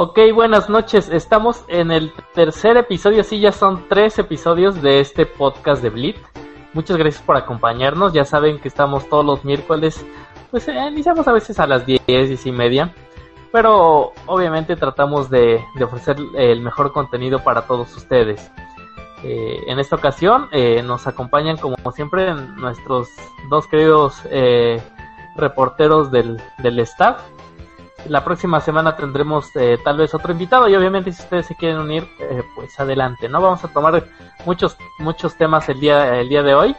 Ok, buenas noches. Estamos en el tercer episodio, sí, ya son tres episodios de este podcast de Blit. Muchas gracias por acompañarnos. Ya saben que estamos todos los miércoles, pues eh, iniciamos a veces a las 10, 10 y media. Pero obviamente tratamos de, ofrecer el mejor contenido para todos ustedes. Eh, en esta ocasión eh, nos acompañan como siempre nuestros dos queridos reporteros del, del staff. La próxima semana tendremos eh, tal vez otro invitado y obviamente si ustedes se quieren unir, eh, pues adelante, ¿no? Vamos a tomar muchos muchos temas el día el día de hoy.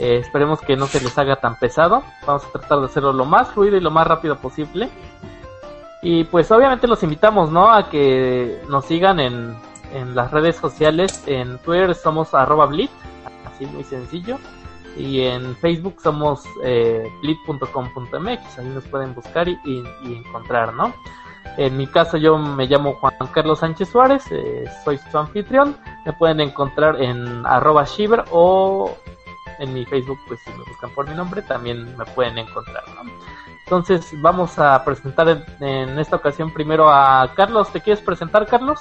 Eh, esperemos que no se les haga tan pesado. Vamos a tratar de hacerlo lo más fluido y lo más rápido posible. Y pues obviamente los invitamos, ¿no? A que nos sigan en, en las redes sociales. En Twitter somos arroba blit, así muy sencillo. Y en Facebook somos eh, blit.com.mx, ahí nos pueden buscar y, y, y, encontrar, ¿no? En mi caso yo me llamo Juan Carlos Sánchez Suárez, eh, soy su anfitrión, me pueden encontrar en arroba shiver o en mi Facebook, pues si me buscan por mi nombre también me pueden encontrar, ¿no? Entonces vamos a presentar en, en esta ocasión primero a Carlos, ¿te quieres presentar Carlos?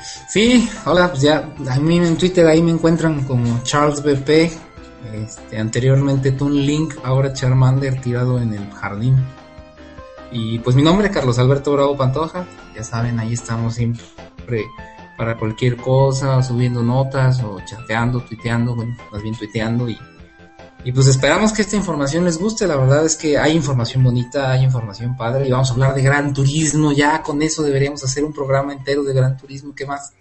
Sí, hola, pues ya a mí en Twitter ahí me encuentran como CharlesBP, este, anteriormente Toon Link, ahora Charmander tirado en el jardín. Y pues mi nombre es Carlos Alberto Bravo Pantoja, ya saben, ahí estamos siempre para cualquier cosa, subiendo notas o chateando, tuiteando, bueno, más bien tuiteando y, y pues esperamos que esta información les guste, la verdad es que hay información bonita, hay información padre y vamos a hablar de Gran Turismo, ya con eso deberíamos hacer un programa entero de Gran Turismo, ¿qué más?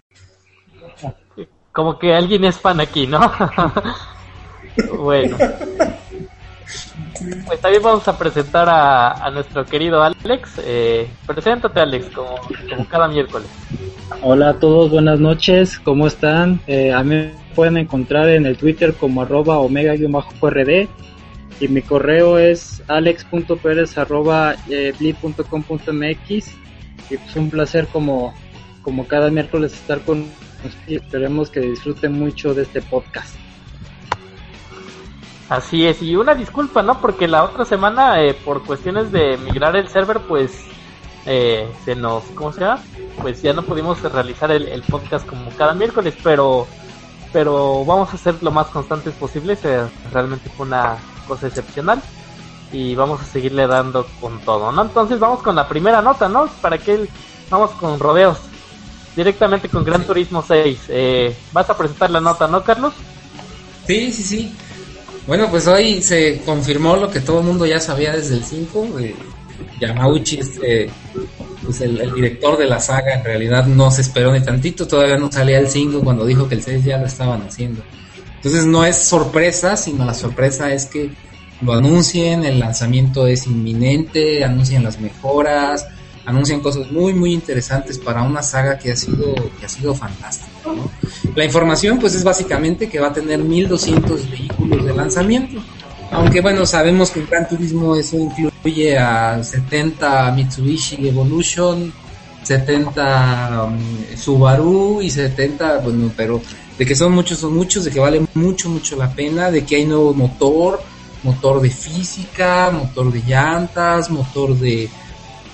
Como que alguien es fan aquí, ¿no? bueno. Pues también vamos a presentar a, a nuestro querido Alex. Eh, preséntate, Alex, como, como, cada miércoles. Hola a todos, buenas noches, ¿cómo están? Eh, a mí me pueden encontrar en el Twitter como arroba omega-rd y mi correo es alex.perez arroba eh, blip.com.mx y pues un placer como, como cada miércoles estar con ustedes. Esperemos que disfruten mucho de este podcast. Así es, y una disculpa, ¿no? Porque la otra semana, eh, por cuestiones de migrar el server, pues eh, se nos, ¿cómo se llama? Pues ya no pudimos realizar el, el, podcast como cada miércoles, pero pero vamos a ser lo más constantes posibles. Eh, realmente fue una cosa excepcional y vamos a seguirle dando con todo, ¿no? Entonces vamos con la primera nota, ¿no? Para que vamos con rodeos directamente con Gran Turismo 6. Eh, ¿Vas a presentar la nota, no, Carlos? Sí, sí, sí. Bueno, pues hoy se confirmó lo que todo el mundo ya sabía desde el 5. Eh, Yamauchi, este, pues el, el, director de la saga, en realidad no se esperó ni tantito. Todavía no salía el 5 cuando dijo que el 6 ya lo estaban haciendo. Entonces no es sorpresa, sino la sorpresa es que lo anuncien, el lanzamiento es inminente, anuncian las mejoras, anuncian cosas muy muy interesantes para una saga que ha sido que ha sido fantástica ¿no? la información pues es básicamente que va a tener 1200 vehículos de lanzamiento aunque bueno sabemos que el Gran Turismo eso incluye a 70 Mitsubishi Evolution 70 um, Subaru y 70 bueno pero de que son muchos son muchos de que vale mucho mucho la pena de que hay nuevo motor motor de física motor de llantas motor de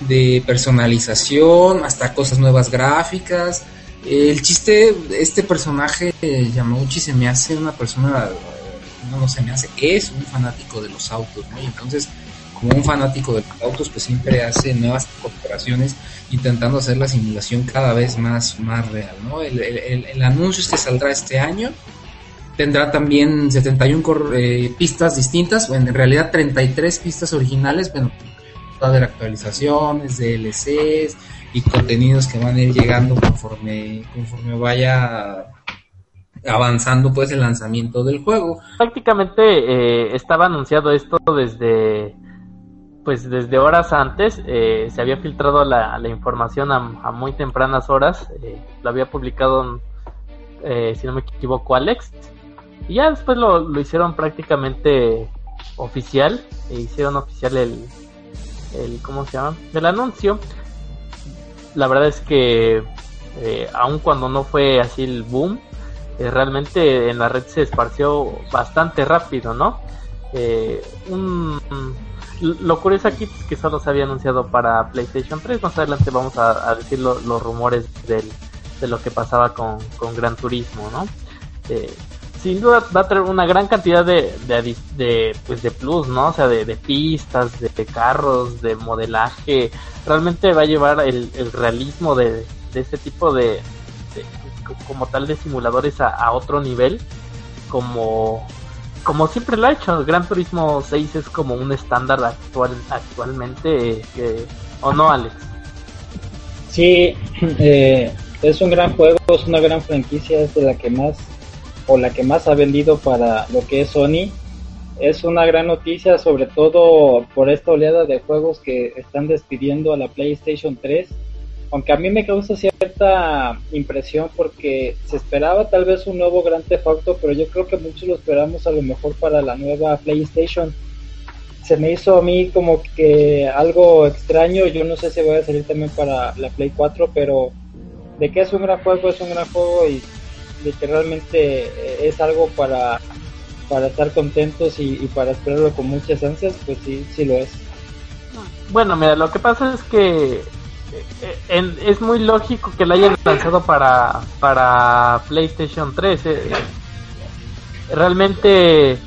de personalización, hasta cosas nuevas gráficas. El chiste, este personaje, Yamauchi, se me hace una persona, no, no se me hace, es un fanático de los autos, ¿no? Y entonces, como un fanático de los autos, pues siempre hace nuevas corporaciones intentando hacer la simulación cada vez más, más real, ¿no? El, el, el anuncio es que saldrá este año, tendrá también 71 eh, pistas distintas, en realidad 33 pistas originales, bueno, va a haber actualizaciones, DLCs y contenidos que van a ir llegando conforme, conforme vaya avanzando pues el lanzamiento del juego. Prácticamente eh, estaba anunciado esto desde pues desde horas antes eh, se había filtrado la, la información a, muy tempranas horas eh, lo había publicado si no me equivoco Alex y ya después lo, lo hicieron prácticamente oficial e hicieron oficial el, el cómo se llama el anuncio la verdad es que eh, aun cuando no fue así el boom eh, realmente en la red se esparció bastante rápido, ¿no? Eh, un, lo curioso aquí es que solo se había anunciado para PlayStation 3. Más adelante vamos a, decir lo, los rumores del, de lo que pasaba con, Gran Turismo, ¿no? Eh, sin duda va a traer una gran cantidad de, de, pues de plus, ¿no? O sea, de, pistas, de, carros, de modelaje. Realmente va a llevar el, realismo de este tipo de, como tal de simuladores a, otro nivel como como siempre lo ha hecho. Gran Turismo 6 es como un estándar actual actualmente eh, o no Alex sí eh, es un gran juego es una gran franquicia es de la que más o la que más ha vendido para lo que es Sony. Es una gran noticia sobre todo por esta oleada de juegos que están despidiendo a la PlayStation 3 aunque a mí me causa cierta impresión porque se esperaba tal vez un nuevo Gran Theft pero yo creo que muchos lo esperamos a lo mejor para la nueva PlayStation. Se me hizo a mí como que algo extraño, yo no sé si va a salir también para la Play 4, pero de que es un gran juego, es un gran juego y literalmente es algo para, para estar contentos y, y para esperarlo con muchas ansias, pues sí, sí lo es. Bueno, mira, lo que pasa es que en, es muy lógico que la hayan lanzado para, para PlayStation 3. Eh. Realmente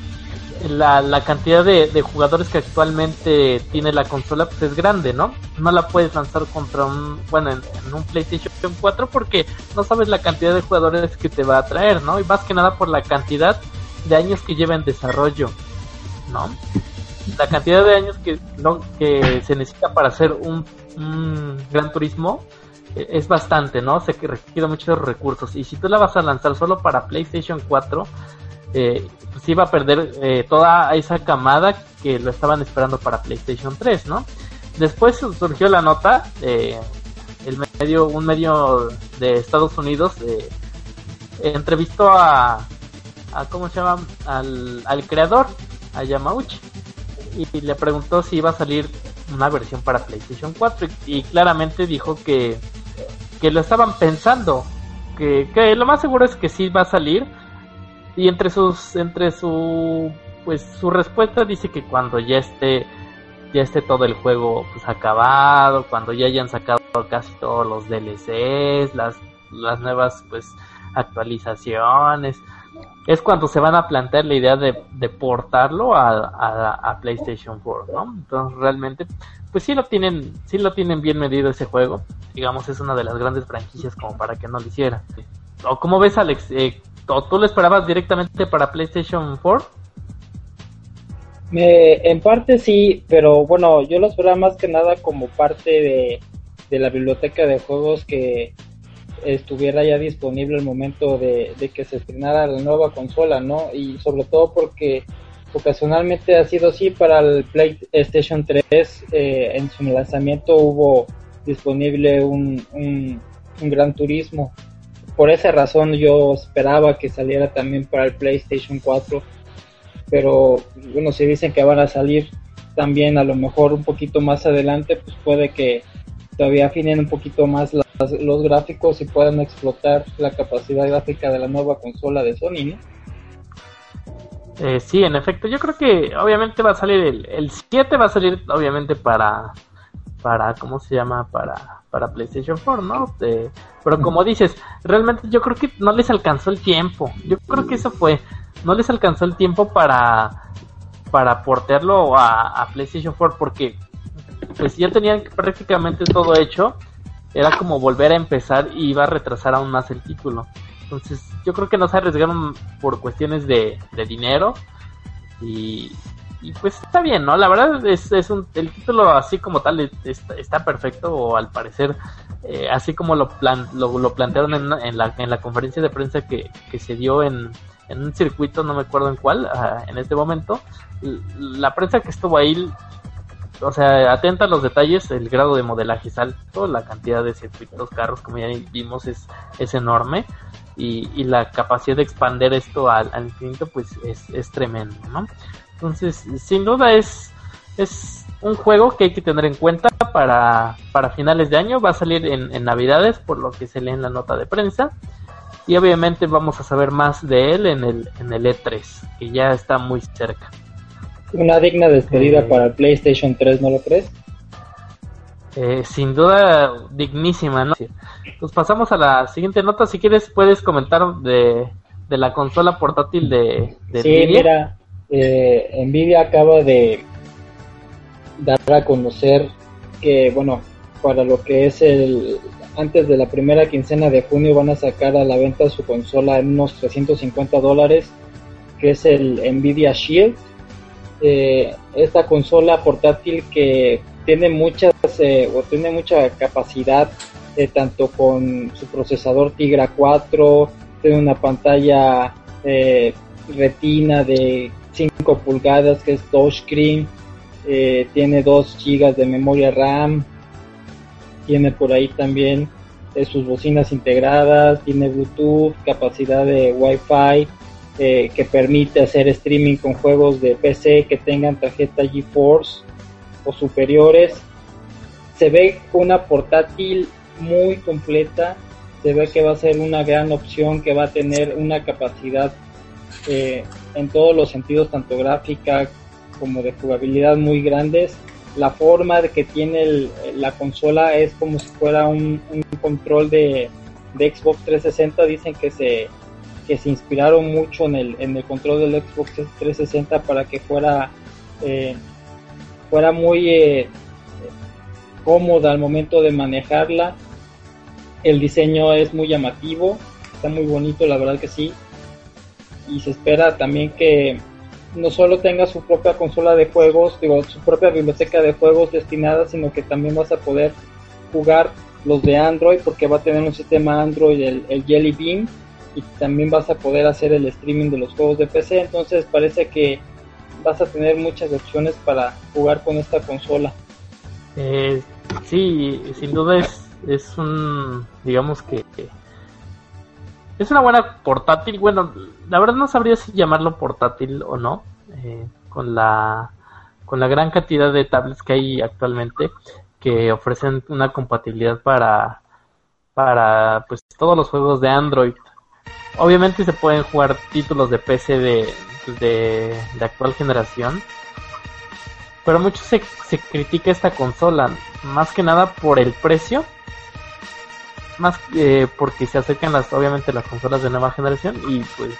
la, la cantidad de, de, jugadores que actualmente tiene la consola pues es grande, ¿no? No la puedes lanzar contra un, bueno, en, en, un PlayStation 4 porque no sabes la cantidad de jugadores que te va a traer, ¿no? Y más que nada por la cantidad de años que lleva en desarrollo, ¿no? La cantidad de años que, no, que se necesita para hacer un Gran Turismo es bastante, ¿no? Se requiere muchos recursos. Y si tú la vas a lanzar solo para PlayStation 4, eh, pues iba a perder eh, toda esa camada que lo estaban esperando para PlayStation 3, ¿no? Después surgió la nota, eh, el medio, un medio de Estados Unidos eh, entrevistó a, a, ¿cómo se llama? Al, al creador, a Yamauchi, y le preguntó si iba a salir una versión para PlayStation 4 y, claramente dijo que, que lo estaban pensando, que, que, lo más seguro es que sí va a salir y entre sus entre su pues su respuesta dice que cuando ya esté ya esté todo el juego pues acabado, cuando ya hayan sacado casi todos los DLCs, las las nuevas pues actualizaciones, es cuando se van a plantear la idea de, de portarlo a, a, PlayStation 4, ¿no? Entonces realmente, pues sí lo tienen, sí lo tienen bien medido ese juego. Digamos, es una de las grandes franquicias como para que no lo hiciera. ¿O cómo ves, Alex? Eh, ¿O tú lo esperabas directamente para PlayStation 4? Me, en parte sí, pero bueno, yo lo esperaba más que nada como parte de, de la biblioteca de juegos que, estuviera ya disponible al momento de, de, que se estrenara la nueva consola, ¿no? Y sobre todo porque ocasionalmente ha sido así para el PlayStation 3, eh, en su lanzamiento hubo disponible un, un, un, Gran Turismo. Por esa razón yo esperaba que saliera también para el PlayStation 4, pero bueno, si dicen que van a salir también a lo mejor un poquito más adelante, pues puede que todavía afinen un poquito más las, los gráficos y puedan explotar la capacidad gráfica de la nueva consola de Sony, ¿no? Eh, sí, en efecto, yo creo que obviamente va a salir el, el 7 va a salir obviamente para para ¿cómo se llama? para para PlayStation 4, ¿no? Eh, pero como dices, realmente yo creo que no les alcanzó el tiempo. Yo creo que eso fue no les alcanzó el tiempo para para portearlo a, a PlayStation 4 porque pues ya tenían prácticamente todo hecho, era como volver a empezar y iba a retrasar aún más el título. Entonces yo creo que no se arriesgaron por cuestiones de, de dinero y, pues está bien, ¿no? La verdad es, es un, el título así como tal está, perfecto, o al parecer, eh, así como lo, plan, lo, plantearon en, en, la, en la conferencia de prensa que, que se dio en, en un circuito, no me acuerdo en cuál, ah, en este momento, la prensa que estuvo ahí o sea, atenta a los detalles, el grado de modelaje es alto, la cantidad de circuitos, carros, como ya vimos, es, es enorme. Y, la capacidad de expander esto al, infinito, pues es, es, tremendo, ¿no? Entonces, sin duda es, es un juego que hay que tener en cuenta para, para finales de año. Va a salir en, en Navidades, por lo que se lee en la nota de prensa. Y obviamente vamos a saber más de él en el, en el E3, que ya está muy cerca. Una digna despedida para el PlayStation 3, ¿no lo crees? Eh, sin duda dignísima, ¿no? Pues pasamos a la siguiente nota. Si quieres, puedes comentar de, la consola portátil de, de sí, mira, eh, Nvidia acaba de dar a conocer que, bueno, para lo que es el. Antes de la primera quincena de junio van a sacar a la venta su consola en unos 350 dólares, que es el Nvidia Shield eh, esta consola portátil que tiene muchas eh, o tiene mucha capacidad eh, tanto con su procesador Tigra 4 tiene una pantalla eh, retina de 5 pulgadas que es touchscreen tiene 2 GB de memoria RAM tiene por ahí también sus bocinas integradas tiene Bluetooth capacidad de Wi-Fi eh, que permite hacer streaming con juegos de PC que tengan tarjeta GeForce o superiores. Se ve una portátil muy completa, se ve que va a ser una gran opción, que va a tener una capacidad eh, en todos los sentidos, tanto gráfica como de jugabilidad muy grandes. La forma de que tiene la consola es como si fuera un, control de, de Xbox 360. Dicen que se que se inspiraron mucho en el, en el control del Xbox 360 para que fuera, eh, fuera muy eh, cómoda al momento de manejarla. El diseño es muy llamativo, está muy bonito, la verdad que sí. Y se espera también que no solo tenga su propia consola de juegos, digo, su propia biblioteca de juegos destinada, sino que también vas a poder jugar los de Android porque va a tener un sistema Android, el, el Jelly Bean, y también vas a poder hacer el streaming de los juegos de PC, entonces parece que vas a tener muchas opciones para jugar con esta consola. Eh, sí, sin duda es, es un, digamos que es una buena portátil, bueno, la verdad no sabría si llamarlo portátil o no, eh, con la con la gran cantidad de tablets que hay actualmente que ofrecen una compatibilidad para para pues todos los juegos de Android Obviamente se pueden jugar títulos de PC de, de, actual generación. Pero mucho se, se critica esta consola. Más que nada por el precio. Más eh, porque se acercan las, obviamente las consolas de nueva generación. Y pues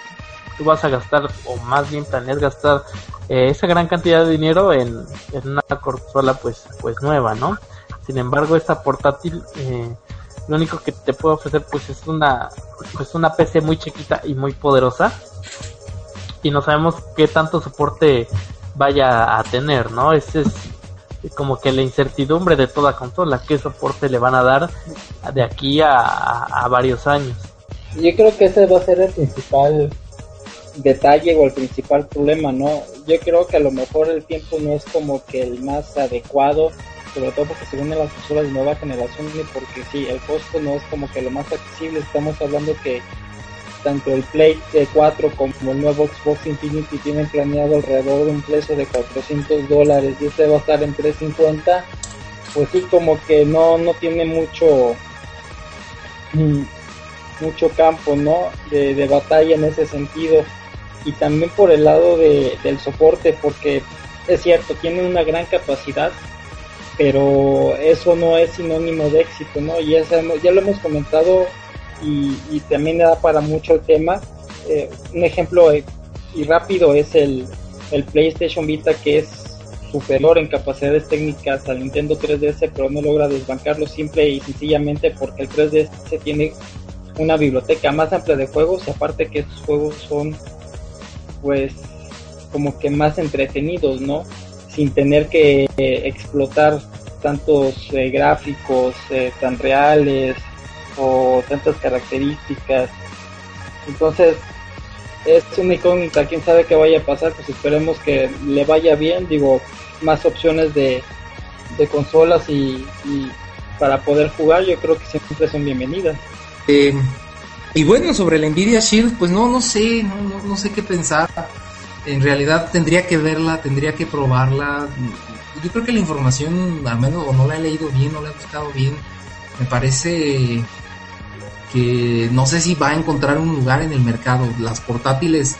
tú vas a gastar, o más bien planeas gastar eh, esa gran cantidad de dinero en, en, una consola pues, pues nueva, ¿no? Sin embargo, esta portátil eh, lo único que te puedo ofrecer pues es una pues una PC muy chiquita y muy poderosa y no sabemos qué tanto soporte vaya a tener, ¿no? Ese es como que la incertidumbre de toda consola, qué soporte le van a dar de aquí a, a varios años. Yo creo que ese va a ser el principal detalle o el principal problema, ¿no? Yo creo que a lo mejor el tiempo no es como que el más adecuado sobre todo porque se vienen las consolas de nueva generación y porque sí, el costo no es como que lo más accesible, estamos hablando que tanto el Play 4 como el nuevo Xbox Infinity tienen planeado alrededor de un precio de 400 dólares y este va a estar en 350 pues sí como que no no tiene mucho mm, mucho campo no de, de batalla en ese sentido. Y también por el lado de, del soporte porque es cierto tiene una gran capacidad pero eso no es sinónimo de éxito, ¿no? Y ya lo hemos comentado y, también da para mucho el tema. Eh, un ejemplo eh, y rápido es el, el PlayStation Vita que es superior en capacidades técnicas al Nintendo 3DS, pero no logra desbancarlo simple y sencillamente porque el 3DS tiene una biblioteca más amplia de juegos, aparte que esos juegos son pues como que más entretenidos, ¿no? Sin tener que eh, explotar tantos eh, gráficos eh, tan reales o tantas características. Entonces, es una incógnita, quién sabe qué vaya a pasar, pues esperemos que le vaya bien, digo, más opciones de, de consolas y, y para poder jugar, yo creo que siempre son bienvenidas. Eh, y bueno, sobre la Nvidia Shield, pues no, no sé, no, no, no, sé qué pensar. En realidad tendría que verla, tendría que probarla. Yo creo que la información, al menos, o no la he leído bien, no la he buscado bien. Me parece que no sé si va a encontrar un lugar en el mercado. Las portátiles,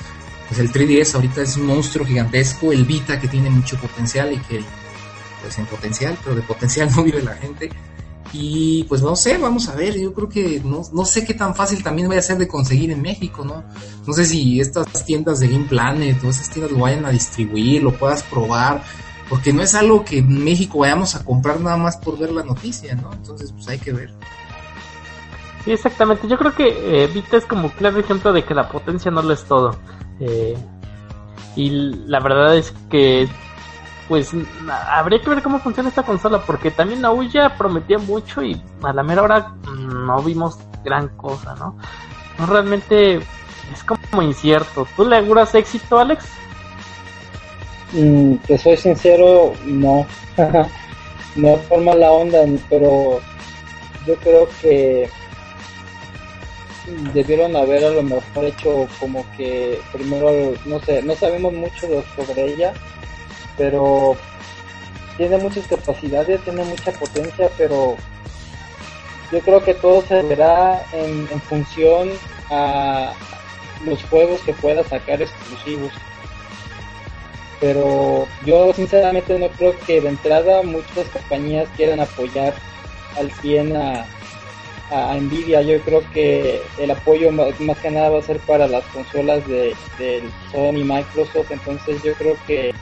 pues el 3DS ahorita es un monstruo gigantesco, el Vita que tiene mucho potencial y que, pues en potencial, pero de potencial no vive la gente. Y pues no sé, vamos a ver, yo creo que no, no sé qué tan fácil también vaya a ser de conseguir en México, ¿no? No sé si estas tiendas de Game Planet o esas tiendas lo vayan a distribuir, lo puedas probar, porque no es algo que en México vayamos a comprar nada más por ver la noticia, ¿no? Entonces pues hay que ver. Sí, exactamente. Yo creo que eh, Vita es como claro ejemplo de que la potencia no lo es todo. Eh, y la verdad es que pues habría que ver cómo funciona esta consola, porque también la prometía mucho y a la mera hora no vimos gran cosa, ¿no? No realmente es como incierto. ¿Tú le auguras éxito, Alex? Mm, te soy sincero, no. no forma la onda, pero yo creo que debieron haber a lo mejor hecho como que primero, no sé, no sabemos mucho sobre ella, pero tiene muchas capacidades, tiene mucha potencia, pero yo creo que todo se verá en, función a los juegos que pueda sacar exclusivos. Pero yo sinceramente no creo que de entrada muchas compañías quieran apoyar al 100 a, a Nvidia. Yo creo que el apoyo más, que nada va a ser para las consolas de, de Sony Microsoft. Entonces yo creo que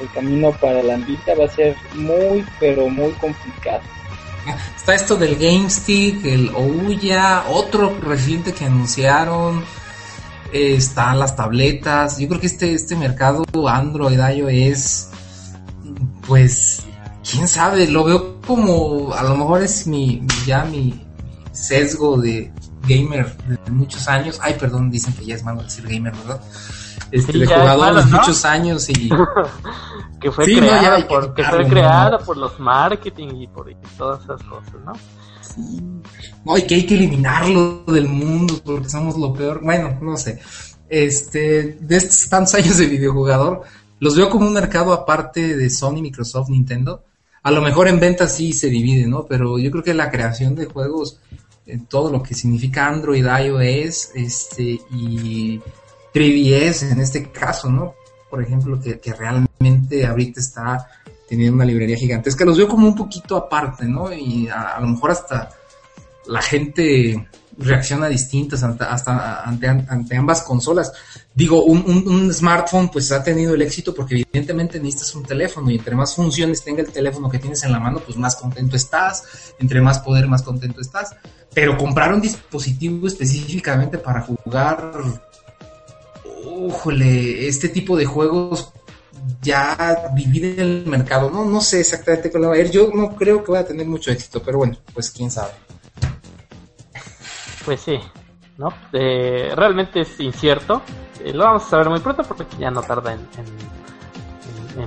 el camino para la Nvidia va a ser muy, pero muy complicado. Está esto del GameStick, el Ouya, otro reciente que anunciaron. Eh, están las tabletas. Yo creo que este, este mercado Android, iOS, pues, quién sabe, lo veo como, a lo mejor es mi, ya mi sesgo de gamer de muchos años. Ay, perdón, dicen que ya es malo decir gamer, ¿verdad? Este, Sí, de ¿no? muchos años y que fue Sí, no, creada por, que quitarlo, fue ¿no? creada por los marketing y por y todas esas cosas, ¿no? Ay, que hay que eliminarlo del mundo porque somos lo peor. Bueno, no sé. Este, de estos tantos años de videojugador, los veo como un mercado aparte de Sony, Microsoft, Nintendo. A lo mejor en ventas sí se divide, ¿no? Pero yo creo que la creación de juegos, en todo lo que significa Android, iOS, este, y 3DS en este caso, ¿no? Por ejemplo, que, realmente ahorita está teniendo una librería gigantesca, los veo como un poquito aparte, ¿no? Y a, lo mejor hasta la gente reacciona distintas hasta ante ambas consolas. Digo, un, un, un, smartphone pues ha tenido el éxito porque evidentemente necesitas un teléfono y entre más funciones tenga el teléfono que tienes en la mano, pues más contento estás, entre más poder, más contento estás. Pero comprar un dispositivo específicamente para jugar, ¡újole! este tipo de juegos ya divide el mercado. No, no sé exactamente cuál va a ir. Yo no creo que vaya a tener mucho éxito, pero bueno, pues quién sabe. Pues sí, ¿no? Eh, realmente es incierto. Eh, lo vamos a saber muy pronto porque ya no tarda en,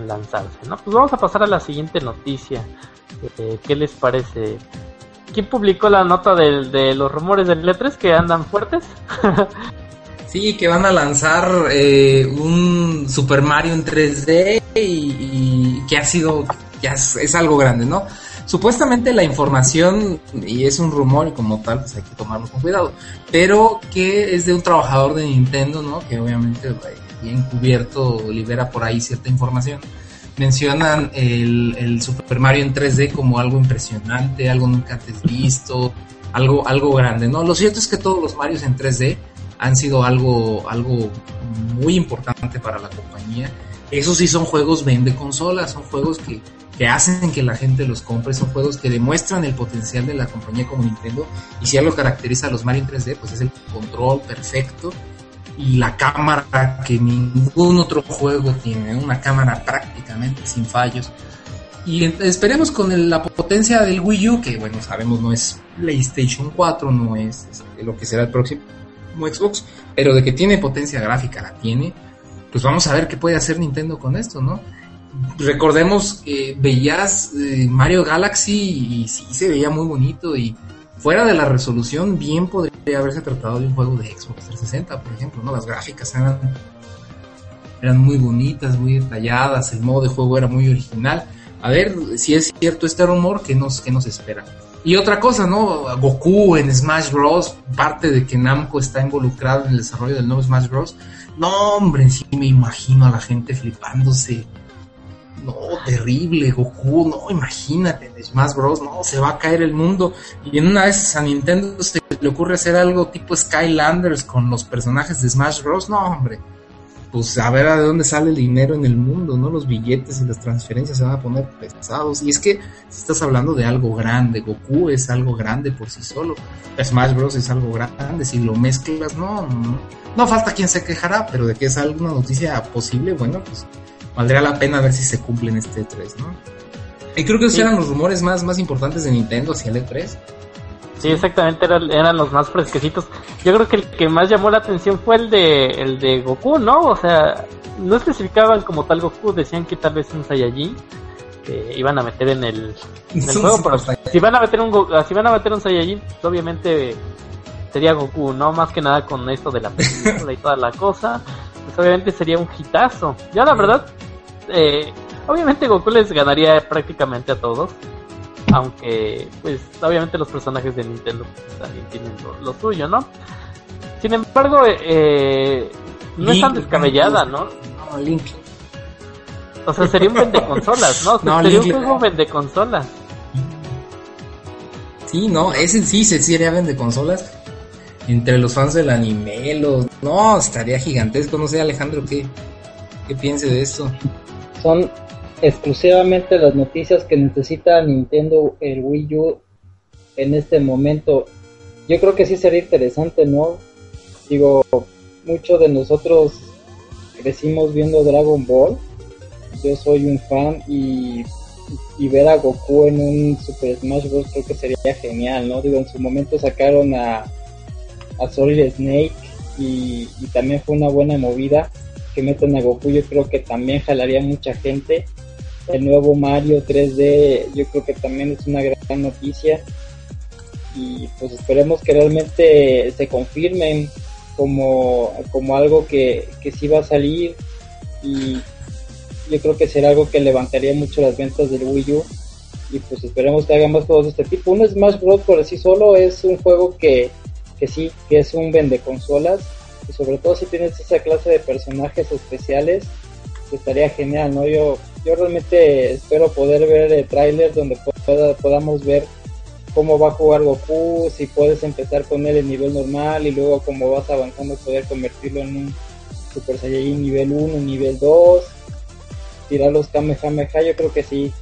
lanzarse, ¿no? Pues vamos a pasar a la siguiente noticia. Eh, ¿Qué les parece? ¿Quién publicó la nota de, de los rumores del E3 que andan fuertes? Sí, que van a lanzar eh, un Super Mario en 3D y, que ha sido, ya es, algo grande, ¿no? Supuestamente la información, y es un rumor y como tal, pues hay que tomarlo con cuidado, pero que es de un trabajador de Nintendo, ¿no? Que obviamente bien cubierto libera por ahí cierta información. Mencionan el, el Super Mario en 3D como algo impresionante, algo nunca antes visto, algo, algo grande, ¿no? Lo cierto es que todos los Marios en 3D han sido algo, algo muy importante para la compañía. Esos sí son juegos vende consolas, son juegos que, que, hacen que la gente los compre, son juegos que demuestran el potencial de la compañía como Nintendo. Y si algo caracteriza a los Mario en 3D, pues es el control perfecto. y la cámara que ningún otro juego tiene, una cámara prácticamente sin fallos. Y esperemos con la potencia del Wii U, que bueno, sabemos no es PlayStation 4, no es este, lo que será el próximo Xbox, pero de que tiene potencia gráfica, la tiene, pues vamos a ver qué puede hacer Nintendo con esto, ¿no? Recordemos que veías eh, Mario Galaxy y sí se veía muy bonito y fuera de la resolución bien podría haberse tratado de un juego de Xbox 360, por ejemplo, ¿no? Las gráficas eran, eran muy bonitas, muy detalladas, el modo de juego era muy original. A ver si es cierto este rumor, que nos, que nos espera? Y otra cosa, ¿no? Goku en Smash Bros. Parte de que Namco está involucrado en el desarrollo del nuevo Smash Bros. No, hombre, sí me imagino a la gente flipándose. No, terrible, Goku, no, imagínate, en Smash Bros. No, se va a caer el mundo. Y en una vez a Nintendo se le ocurre hacer algo tipo Skylanders con los personajes de Smash Bros. No, hombre pues a ver a de dónde sale el dinero en el mundo, ¿no? Los billetes y las transferencias se van a poner pesados. Y es que si estás hablando de algo grande, Goku es algo grande por sí solo, Smash Bros es algo grande, si lo mezclas, no, no, no falta quien se quejará, pero de que es alguna noticia posible, bueno, pues valdría la pena ver si se cumple en este E3, ¿no? Y creo que esos eran los rumores más, más importantes de Nintendo hacia el E3. Sí, exactamente, eran, eran los más fresquecitos. Yo creo que el que más llamó la atención fue el de, el de Goku, ¿no? O sea, no especificaban como tal Goku, decían que tal vez un Saiyajin que iban a meter en el, juego, pero si van a meter un si van a meter un Saiyajin, pues obviamente sería Goku, ¿no? Más que nada con esto de la película y toda la cosa, pues obviamente sería un hitazo. Ya la verdad, eh, obviamente Goku les ganaría prácticamente a todos aunque pues obviamente los personajes de Nintendo pues, también tienen lo, suyo, ¿no? Sin embargo, eh, no es tan descabellada, ¿no? No, Link. O sea, sería un vende consolas, ¿no? sería un juego vende consolas. Sí, no, ese sí sería vende consolas. Entre los fans del anime, los... No, estaría gigantesco. No sé, Alejandro, ¿qué, qué piense de esto? Son exclusivamente las noticias que necesita Nintendo el Wii U en este momento. Yo creo que sí sería interesante, ¿no? Digo, muchos de nosotros crecimos viendo Dragon Ball. Yo soy un fan y, y ver a Goku en un Super Smash Bros. creo que sería genial, ¿no? Digo, en su momento sacaron a, a Solid Snake y, y también fue una buena movida que metan a Goku. Yo creo que también jalaría mucha gente el nuevo Mario 3D yo creo que también es una gran noticia y pues esperemos que realmente se confirmen como, como algo que, que sí va a salir y yo creo que será algo que levantaría mucho las ventas del Wii U y pues esperemos que hagan más juegos de este tipo. Un Smash Bros por sí solo es un juego que, que sí, que es un vende consolas y sobre todo si tienes esa clase de personajes especiales estaría genial, ¿no? Yo, yo realmente espero poder ver el tráiler donde podamos ver cómo va a jugar Goku, si puedes empezar con él en nivel normal y luego como vas avanzando poder convertirlo en un Super Saiyajin nivel 1, nivel 2, tirar los Kamehameha, yo creo que sí,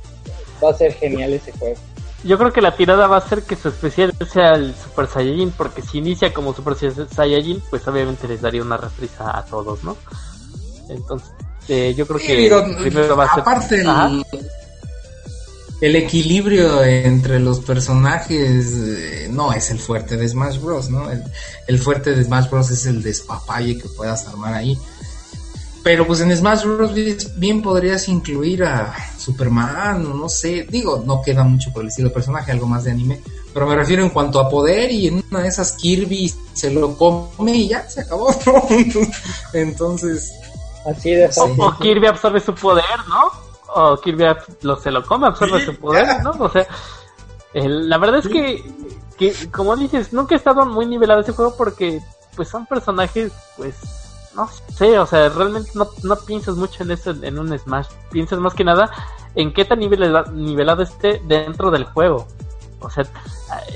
va a ser genial ese juego. Yo creo que la tirada va a ser que su especial sea el Super Saiyajin, porque si inicia como Super Saiyajin, pues obviamente les daría una reprisa a todos, ¿no? Entonces, este, yo creo que primero va a ser... Aparte el, equilibrio entre los personajes eh, no es el fuerte de Smash Bros, ¿no? El, fuerte de Smash Bros es el despapalle que puedas armar ahí. Pero pues en Smash Bros bien podrías incluir a Superman, o no sé, digo, no queda mucho por el estilo de personaje, algo más de anime, pero me refiero en cuanto a poder y en una de esas Kirby se lo come y ya se acabó. Entonces, Así de O, Kirby absorbe su poder, ¿no? O Kirby lo, se lo come, absorbe su poder, ¿no? O sea, la verdad es que, que, como dices, nunca he estado muy nivelado ese juego porque, pues, son personajes, pues, no sé, o sea, realmente no, no piensas mucho en eso en un Smash. Piensas más que nada en qué tan nivelado, nivelado esté dentro del juego. O sea,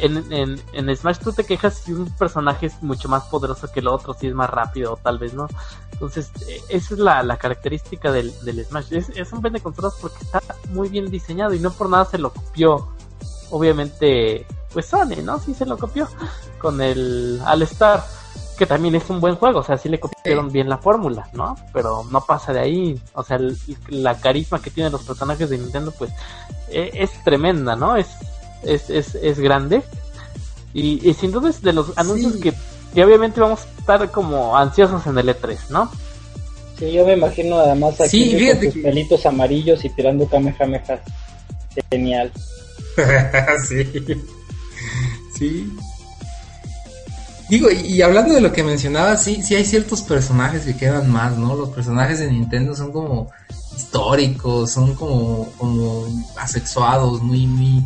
en, en, en, Smash tú te quejas si un personaje es mucho más poderoso que el otro, si es más rápido, tal vez, ¿no? Entonces, eh, esa es la, la característica del, del Smash. Es, es un vende consolas porque está muy bien diseñado y no por nada se lo copió. Obviamente, pues Sony, ¿no? Sí se lo copió con el All Star. Que también es un buen juego, o sea, sí le copiaron bien la fórmula, ¿no? Pero no pasa de ahí, o sea, la carisma que tienen los personajes de Nintendo, pues e, es tremenda, ¿no? Es, es, es, es grande. Y, sin duda es de los anuncios que, que obviamente vamos a estar como ansiosos en el E3, ¿no? Sí, yo me imagino además aquí con sus pelitos amarillos y tirando kamehamehas. Genial. sí. Sí. Digo, y, hablando de lo que mencionaba, sí, sí hay ciertos personajes que quedan más, ¿no? Los personajes de Nintendo son como históricos, son como, como asexuados, muy, muy,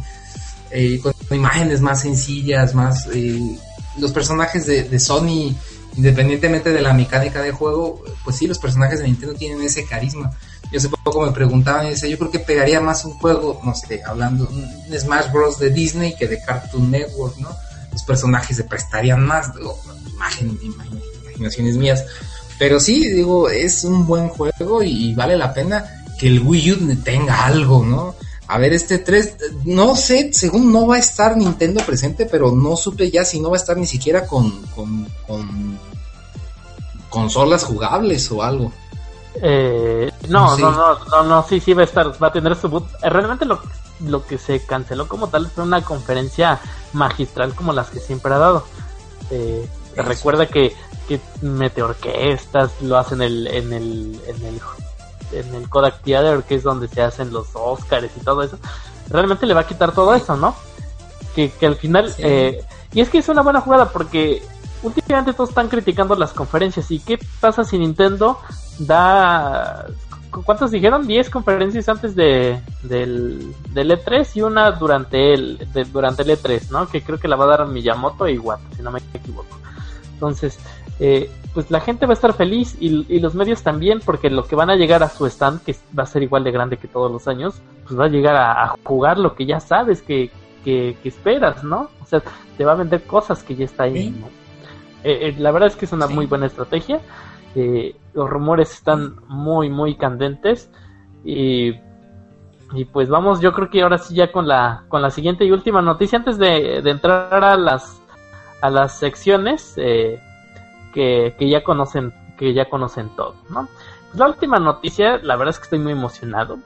eh, con imágenes más sencillas, más, eh, los personajes de, de Sony independientemente de la mecánica de juego, pues sí, los personajes de Nintendo tienen ese carisma. Yo hace poco me preguntaban y decía, yo creo que pegaría más un juego, no sé, hablando, un Smash Bros. de Disney que de Cartoon Network, ¿no? Los personajes se prestarían más, digo, imagen, imaginaciones mías. Pero sí, digo, es un buen juego y, vale la pena que el Wii U tenga algo, ¿no? A ver, este 3, no sé, según no va a estar Nintendo presente, pero no supe ya si no va a estar ni siquiera con, con, con consolas jugables o algo. Eh, no, no, no, no, no, sí, sí va a estar, va a tener su boot. Eh, realmente lo, lo que se canceló como tal fue una conferencia magistral como las que siempre ha dado. Eh, recuerda que, que mete orquestas, lo hacen en el, en el, en el en el Kodak Theater, que es donde se hacen los Oscars y todo eso, realmente le va a quitar todo eso, ¿no? Que, al final, eh, y es que es una buena jugada porque últimamente todos están criticando las conferencias. ¿Y qué pasa si Nintendo da. ¿Cuántas dijeron? 10 conferencias antes de, del, del E3 y una durante el, durante el E3, ¿no? Que creo que la va a dar Miyamoto y Iwata, si no me equivoco. Entonces, eh, pues la gente va a estar feliz y, los medios también, porque lo que van a llegar a su stand, que va a ser igual de grande que todos los años, pues va a llegar a, jugar lo que ya sabes que, que, esperas, ¿no? O sea, te va a vender cosas que ya está ahí, ¿no? Eh, eh, la verdad es que es una muy buena estrategia. los rumores están muy, muy candentes. Y, y, pues vamos, yo creo que ahora sí ya con la, con la siguiente y última noticia, antes de, de entrar a las a las secciones eh, que, ya conocen que ya conocen todo, ¿no? Pues la última noticia, la verdad es que estoy muy emocionado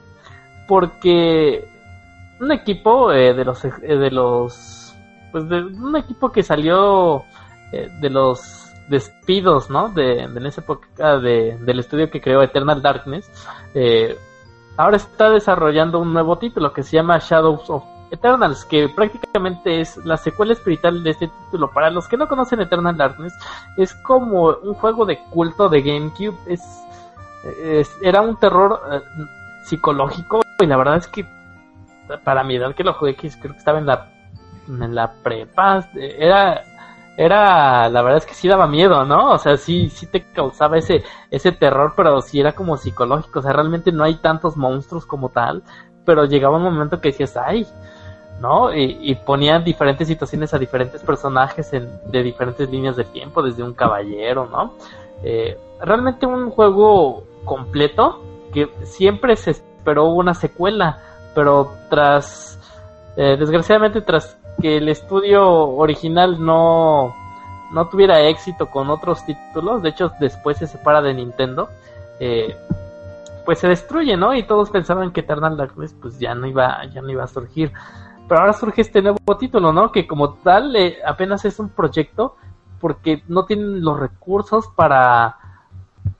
porque un equipo eh, de los eh, de los pues de un equipo que salió de los despidos, ¿no? De, en esa época de, del estudio que creó Eternal Darkness, ahora está desarrollando un nuevo título que se llama Shadows of Eternals, que prácticamente es la secuela espiritual de este título. Para los que no conocen Eternal Darkness, es como un juego de culto de GameCube. Es, era un terror eh, psicológico y la verdad es que para mi edad que lo jugué, que creo que estaba en la, en la prepa, era era la verdad es que sí daba miedo, ¿no? O sea, sí sí te causaba ese ese terror, pero sí era como psicológico, o sea, realmente no hay tantos monstruos como tal, pero llegaba un momento que decías, "Ay, ¿no? Y, ponían diferentes situaciones a diferentes personajes en, de diferentes líneas de tiempo, desde un caballero, ¿no? Eh, realmente un juego completo que siempre se esperó una secuela, pero tras, eh, desgraciadamente tras que el estudio original no, no tuviera éxito con otros títulos, de hecho después se separa de Nintendo, eh, pues se destruye, ¿no? Y todos pensaban que Eternal Darkness pues ya no iba, ya no iba a surgir pero ahora surge este nuevo título, ¿no? Que como tal eh, apenas es un proyecto porque no tienen los recursos para,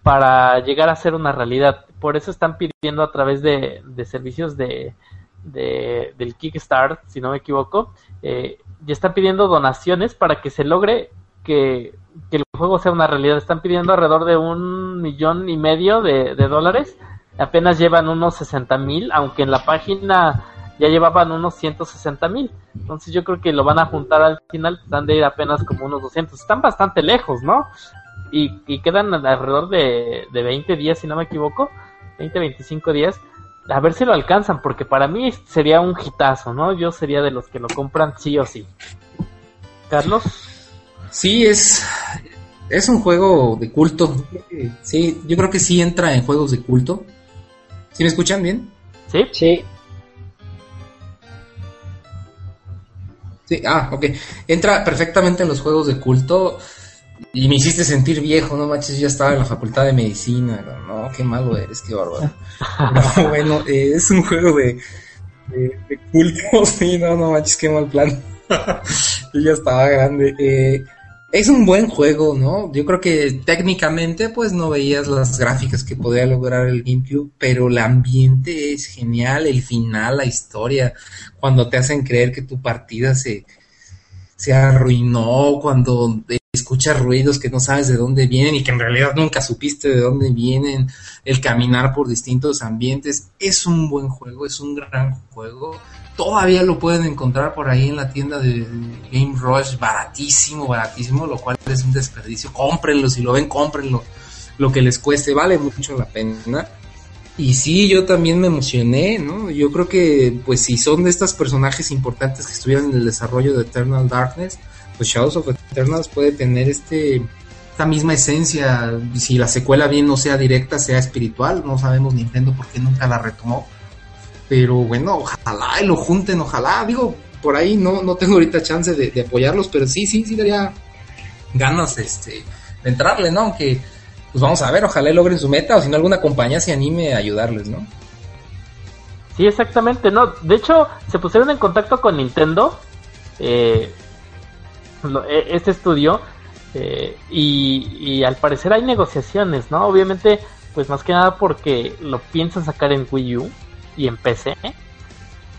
para llegar a ser una realidad. Por eso están pidiendo a través de, servicios de, del Kickstarter, si no me equivoco, eh, ya están pidiendo donaciones para que se logre que, el juego sea una realidad. Están pidiendo alrededor de un millón y medio de, de dólares. Apenas llevan unos 60 mil, aunque en la página ya llevaban unos 160 mil. Entonces yo creo que lo van a juntar al final, dan de ir apenas como unos 200. Están bastante lejos, ¿no? Y, quedan alrededor de, de 20 días, si no me equivoco, 20, 25 días. A ver si lo alcanzan, porque para mí sería un hitazo, ¿no? Yo sería de los que lo compran sí o sí. Carlos. Sí, es, es un juego de culto. Sí, yo creo que sí entra en juegos de culto. ¿Sí me escuchan bien? Sí. Sí. Ah, ok. Entra perfectamente en los juegos de culto. y me hiciste sentir viejo, no manches, yo estaba en la facultad de medicina, no, qué malo eres, qué bárbaro. No, bueno, eh, es un juego de, de, de culto, sí, no, no manches, qué mal plan. yo ya estaba grande. Eh, es un buen juego, ¿no? Yo creo que técnicamente pues no veías las gráficas que podía lograr el GameCube, pero el ambiente es genial, el final, la historia, cuando te hacen creer que tu partida se, se arruinó, cuando escuchas ruidos que no sabes de dónde vienen y que en realidad nunca supiste de dónde vienen, el caminar por distintos ambientes, es un buen juego, es un gran juego todavía lo pueden encontrar por ahí en la tienda de Game Rush baratísimo, baratísimo, lo cual es un desperdicio. Cómprenlo, si lo ven, cómprenlo. Lo que les cueste, vale mucho la pena. Y sí, yo también me emocioné, ¿no? Yo creo que, pues, si son de estos personajes importantes que estuvieron en el desarrollo de Eternal Darkness, pues Shadows of Eternals puede tener este esta misma esencia, si la secuela bien no sea directa, sea espiritual, no sabemos Nintendo por qué nunca la retomó pero bueno, ojalá y lo junten, ojalá, digo, por ahí no, no tengo ahorita chance de, apoyarlos, pero sí, sí, sí daría ganas este, de entrarle, ¿no? Aunque, pues vamos a ver, ojalá logren su meta, o si no alguna compañía se anime a ayudarles, ¿no? Sí, exactamente, no, de hecho, se pusieron en contacto con Nintendo, eh, e, este estudio, eh, y, y al parecer hay negociaciones, ¿no? Obviamente, pues más que nada porque lo piensan sacar en Wii U y en PC.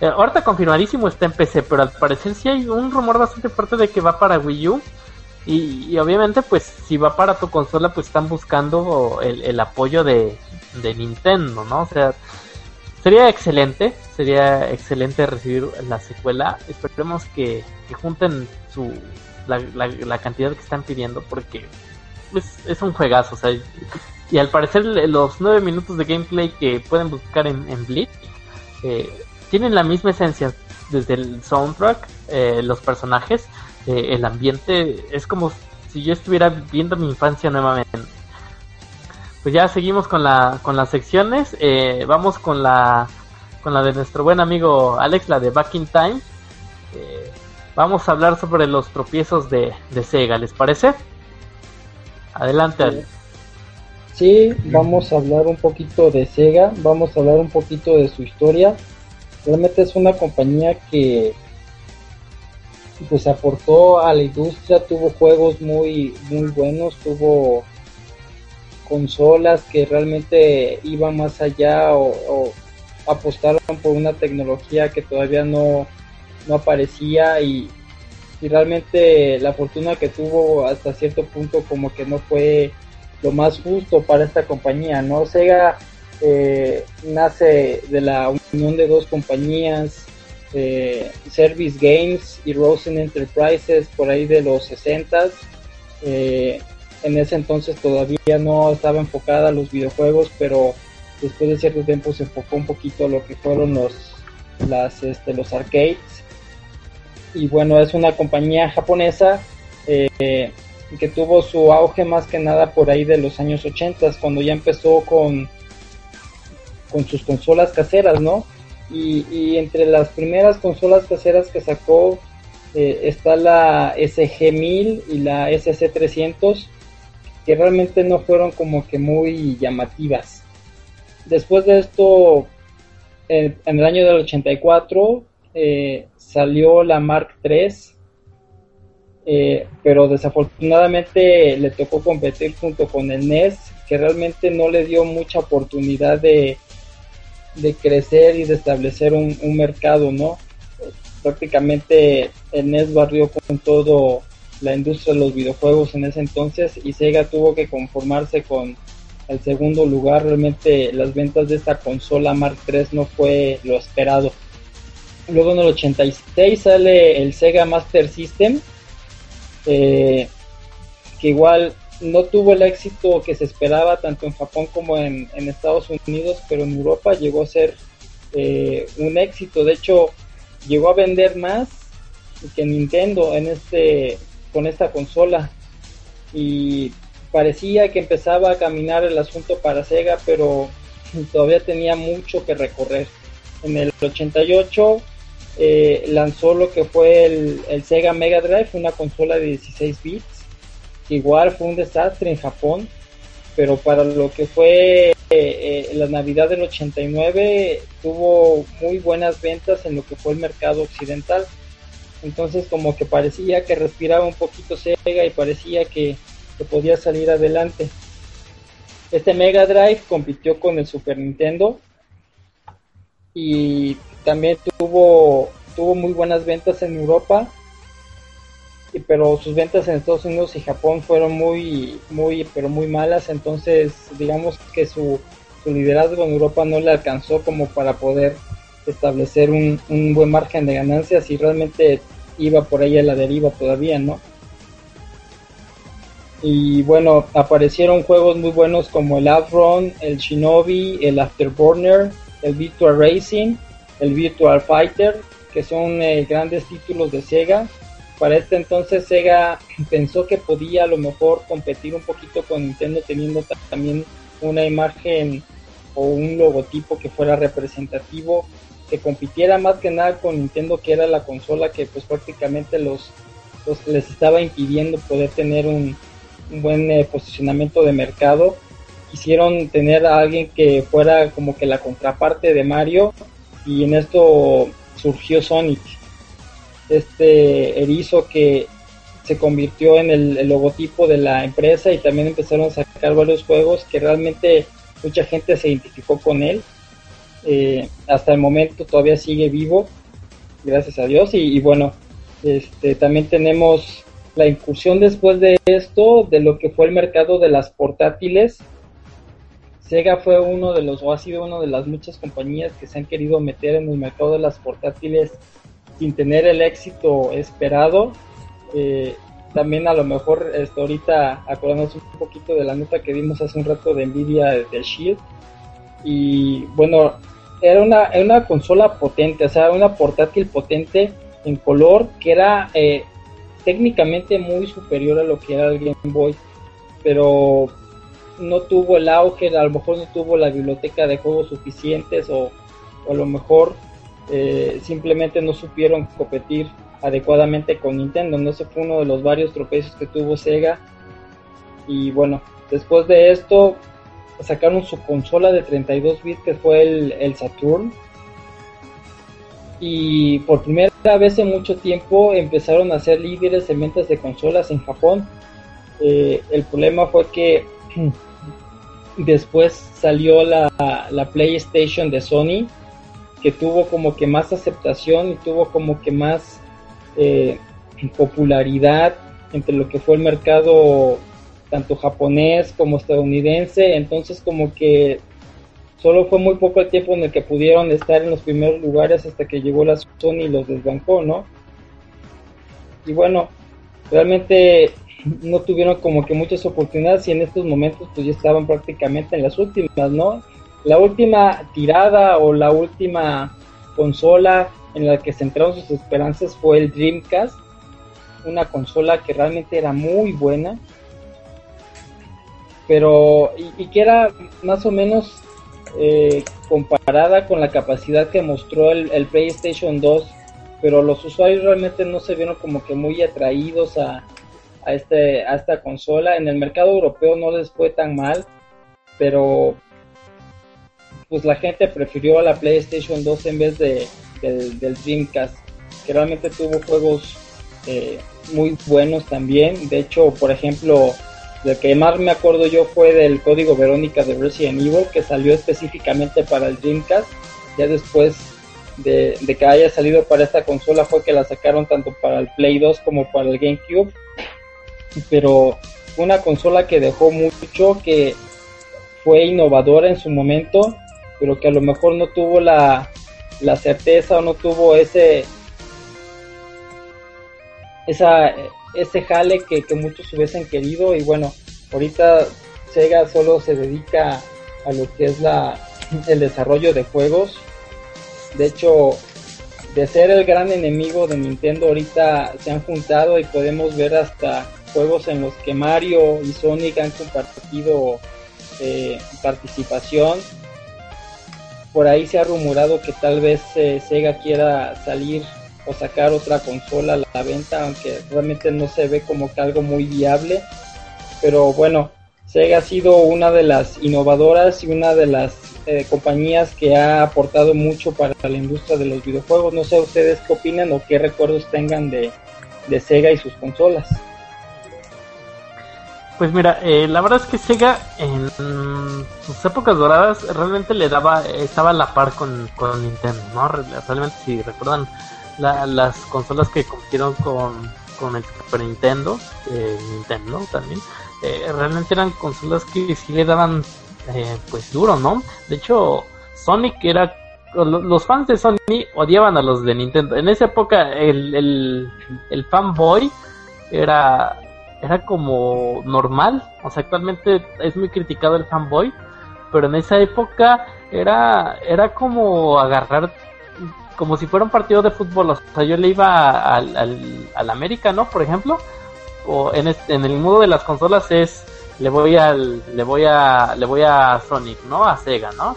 Eh, ahorita confirmadísimo está en PC, pero al parecer sí hay un rumor bastante fuerte de que va para Wii U. Y, obviamente, pues si va para tu consola, pues están buscando el, apoyo de, Nintendo, ¿no? O sea, sería excelente, sería excelente recibir la secuela. Esperemos que, junten su la, cantidad que están pidiendo, porque pues, es un juegazo, o sea, y al parecer los 9 minutos de gameplay que pueden buscar en, en Blitz eh, tienen la misma esencia desde el soundtrack, eh, los personajes, eh, el ambiente, es como si yo estuviera viendo mi infancia nuevamente. Pues ya seguimos con la con las secciones, vamos con la con la de nuestro buen amigo Alex, la de Back in Time. vamos a hablar sobre los tropiezos de, de Sega, ¿les parece? Adelante, Alex. Sí, vamos a hablar un poquito de Sega, vamos a hablar un poquito de su historia. Realmente es una compañía que pues aportó a la industria, tuvo juegos muy muy buenos, tuvo consolas que realmente iban más allá o, apostaron por una tecnología que todavía no, no aparecía y, y realmente la fortuna que tuvo hasta cierto punto como que no fue lo más justo para esta compañía, ¿no? Sega eh, nace de la unión de dos compañías, eh, Service Games y Rosen Enterprises, por ahí de los 60 eh, en ese entonces todavía no estaba enfocada a los videojuegos, pero después de cierto tiempo se enfocó un poquito a lo que fueron los, las, este, los arcades. Y bueno, es una compañía japonesa que tuvo su auge más que nada por ahí de los años 80, cuando ya empezó con, con sus consolas caseras, ¿no? Y, entre las primeras consolas caseras que sacó eh, está la SG-1000 y la SC-300, que realmente no fueron como que muy llamativas. Después de esto, en, el año del 84, eh, salió la Mark III, eh, pero desafortunadamente le tocó competir junto con el NES, que realmente no le dio mucha oportunidad de, crecer y de establecer un, mercado, ¿no? Prácticamente el NES barrió con todo la industria de los videojuegos en ese entonces y Sega tuvo que conformarse con el segundo lugar. Realmente las ventas de esta consola Mark III no fue lo esperado. Luego en el 86 sale el Sega Master System, eh, que igual no tuvo el éxito que se esperaba tanto en Japón como en, Estados Unidos, pero en Europa llegó a ser eh, un éxito. De hecho, llegó a vender más que Nintendo en este con esta consola y parecía que empezaba a caminar el asunto para Sega, pero todavía tenía mucho que recorrer. En el 88 eh, lanzó lo que fue el, Sega Mega Drive, una consola de 16 bits, igual fue un desastre en Japón, pero para lo que fue eh, eh, la Navidad del 89 tuvo muy buenas ventas en lo que fue el mercado occidental. Entonces como que parecía que respiraba un poquito Sega y parecía que, que podía salir adelante. Este Mega Drive compitió con el Super Nintendo y también tuvo, tuvo muy buenas ventas en Europa pero sus ventas en Estados Unidos y Japón fueron muy, muy, pero muy malas, entonces digamos que su, liderazgo en Europa no le alcanzó como para poder establecer un, un buen margen de ganancias y realmente iba por ahí a la deriva todavía, ¿no? Y bueno, aparecieron juegos muy buenos como el Outrun, el Shinobi, el Afterburner, el Virtual Racing, el Virtual Fighter, que son eh, grandes títulos de Sega para este entonces Sega pensó que podía a lo mejor competir un poquito con Nintendo teniendo también una imagen o un logotipo que fuera representativo, que compitiera más que nada con Nintendo que era la consola que pues prácticamente los, les estaba impidiendo poder tener un, buen eh, posicionamiento de mercado. Quisieron tener a alguien que fuera como que la contraparte de Mario y en esto surgió Sonic este erizo que se convirtió en el, logotipo de la empresa y también empezaron a sacar varios juegos que realmente mucha gente se identificó con él. Eh, hasta el momento todavía sigue vivo, gracias a Dios. Y, bueno, este, también tenemos la incursión después de esto de lo que fue el mercado de las portátiles. Sega fue uno de los, o ha sido una de las muchas compañías que se han querido meter en el mercado de las portátiles sin tener el éxito esperado. Eh, también a lo mejor este, ahorita acordándonos un poquito de la nota que vimos hace un rato de Nvidia de Shield. Y bueno, era una, una consola potente, o sea, una portátil potente en color que era eh, técnicamente muy superior a lo que era el Game Boy, pero no tuvo el auge, a lo mejor no tuvo la biblioteca de juegos suficientes o, a lo mejor eh, simplemente no supieron competir adecuadamente con Nintendo. ¿no? Ese fue uno de los varios tropiezos que tuvo Sega. Y bueno, después de esto sacaron su consola de 32 bits que fue el, Saturn. Y por primera vez en mucho tiempo empezaron a ser líderes en ventas de consolas en Japón. Eh, el problema fue que después salió la, la PlayStation de Sony que tuvo como que más aceptación y tuvo como que más eh, popularidad entre lo que fue el mercado tanto japonés como estadounidense, entonces como que solo fue muy poco el tiempo en el que pudieron estar en los primeros lugares hasta que llegó la Sony y los desbancó, ¿no? Y bueno, realmente no tuvieron como que muchas oportunidades y en estos momentos pues ya estaban prácticamente en las últimas, ¿no? La última tirada o la última consola en la que centraron sus esperanzas fue el Dreamcast, una consola que realmente era muy buena, pero y, que era más o menos eh, comparada con la capacidad que mostró el, PlayStation 2, pero los usuarios realmente no se vieron como que muy atraídos a, a, este, a esta consola. En el mercado europeo no les fue tan mal, pero pues la gente prefirió a la PlayStation 2 en vez de, del, Dreamcast, que realmente tuvo juegos eh, muy buenos también. De hecho, por ejemplo, lo que más me acuerdo yo fue del código Verónica de Resident Evil, que salió específicamente para el Dreamcast. Ya después de, de, que haya salido para esta consola fue que la sacaron tanto para el Play 2 como para el GameCube. Pero una consola que dejó mucho, que fue innovadora en su momento pero que a lo mejor no tuvo la, la certeza o no tuvo ese esa ese jale que, muchos hubiesen querido. Y bueno ahorita Sega solo se dedica a lo que es la el desarrollo de juegos. De hecho de ser el gran enemigo de Nintendo ahorita se han juntado y podemos ver hasta juegos en los que Mario y Sonic han compartido eh, participación por ahí se ha rumorado que tal vez eh, Sega quiera salir o sacar otra consola a la venta, aunque realmente no se ve como que algo muy viable. pero bueno, Sega ha sido una de las innovadoras y una de las eh, compañías que ha aportado mucho para la industria de los videojuegos. No sé ustedes qué opinan o qué recuerdos tengan de, de Sega y sus consolas. Pues mira, eh, la verdad es que Sega en sus épocas doradas realmente le daba, estaba a la par con, con Nintendo, ¿no? Realmente si recuerdan las consolas que compitieron con, con el Super Nintendo, eh, Nintendo también, eh, realmente eran consolas que sí le daban eh, pues duro, ¿no? De hecho, Sonic era los fans de Sony odiaban a los de Nintendo. En esa época el, el, el fanboy era era como normal. O sea, actualmente es muy criticado el fanboy, pero en esa época era, era como agarrar, como si fuera un partido de fútbol. O sea, yo le iba al, al, al América, ¿no? Por ejemplo, o en, en el mundo de las consolas es le voy al, le voy a, le voy a Sonic, ¿no? A Sega, ¿no?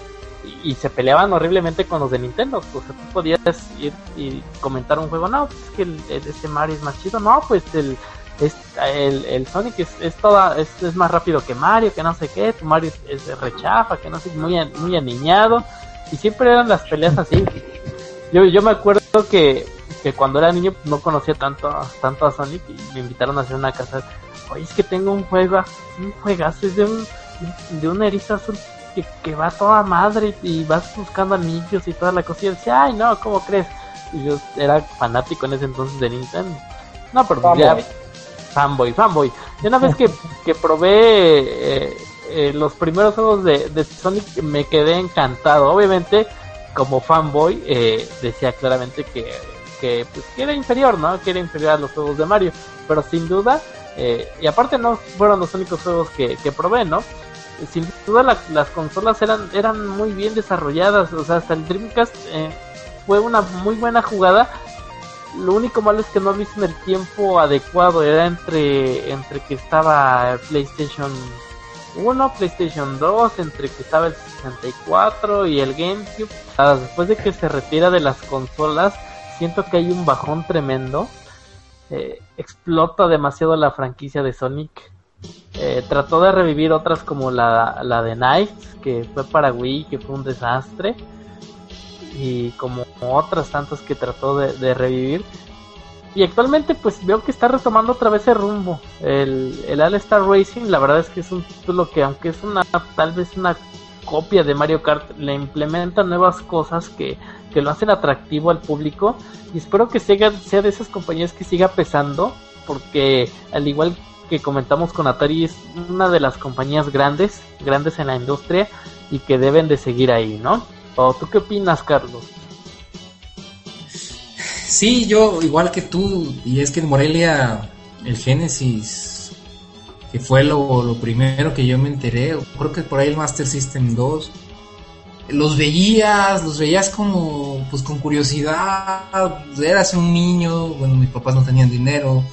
Y, se peleaban horriblemente con los de Nintendo. O sea, tú podías ir y comentar un juego, no, pues es que el, este Mario es más chido, no, pues el es, el, el Sonic es, es toda es, es, más rápido que Mario, que no sé qué, tu Mario es, rechafa, que no sé, muy, muy aniñado, y siempre eran las peleas así. Yo, yo me acuerdo que, que cuando era niño no conocía tanto, tanto a Sonic y me invitaron a hacer una casa. Oye, es que tengo un juego, un juegazo, es de un, de un erizo azul que, que va toda madre y, vas buscando anillos y toda la cosa. Y yo decía, ay no, ¿cómo crees? Y yo era fanático en ese entonces de Nintendo. No, pero ya fanboy, fanboy. Y una vez que, que probé eh, eh, los primeros juegos de, de, Sonic me quedé encantado. Obviamente, como fanboy, eh, decía claramente que, que, pues, que era inferior, ¿no? Que era inferior a los juegos de Mario. Pero sin duda, eh, y aparte no fueron los únicos juegos que, que probé, ¿no? Sin duda las consolas eran, eran muy bien desarrolladas, o sea, hasta el Dreamcast eh, fue una muy buena jugada, lo único malo es que no lo hice en el tiempo adecuado. Era entre, entre que estaba PlayStation 1, PlayStation 2, entre que estaba el 64 y el GameCube. Después de que se retira de las consolas, siento que hay un bajón tremendo. Eh, explota demasiado la franquicia de Sonic. Eh, trató de revivir otras como la, la de Knights, que fue para Wii, que fue un desastre y como otras tantas que trató de, revivir. Y actualmente pues veo que está retomando otra vez el rumbo. El, el All Star Racing, la verdad es que es un título que aunque es una tal vez una copia de Mario Kart, le implementa nuevas cosas que, que lo hacen atractivo al público. Y espero que sea, sea de esas compañías que siga pesando, porque al igual que comentamos con Atari, es una de las compañías grandes, grandes en la industria y que deben de seguir ahí, ¿no? ¿O tú qué opinas, Carlos? Sí, yo igual que tú, y es que en Morelia el Genesis, que fue lo, primero que yo me enteré, creo que por ahí el Master System 2, los veías, los veías como, pues con curiosidad, eras un niño, bueno, mis papás no tenían dinero,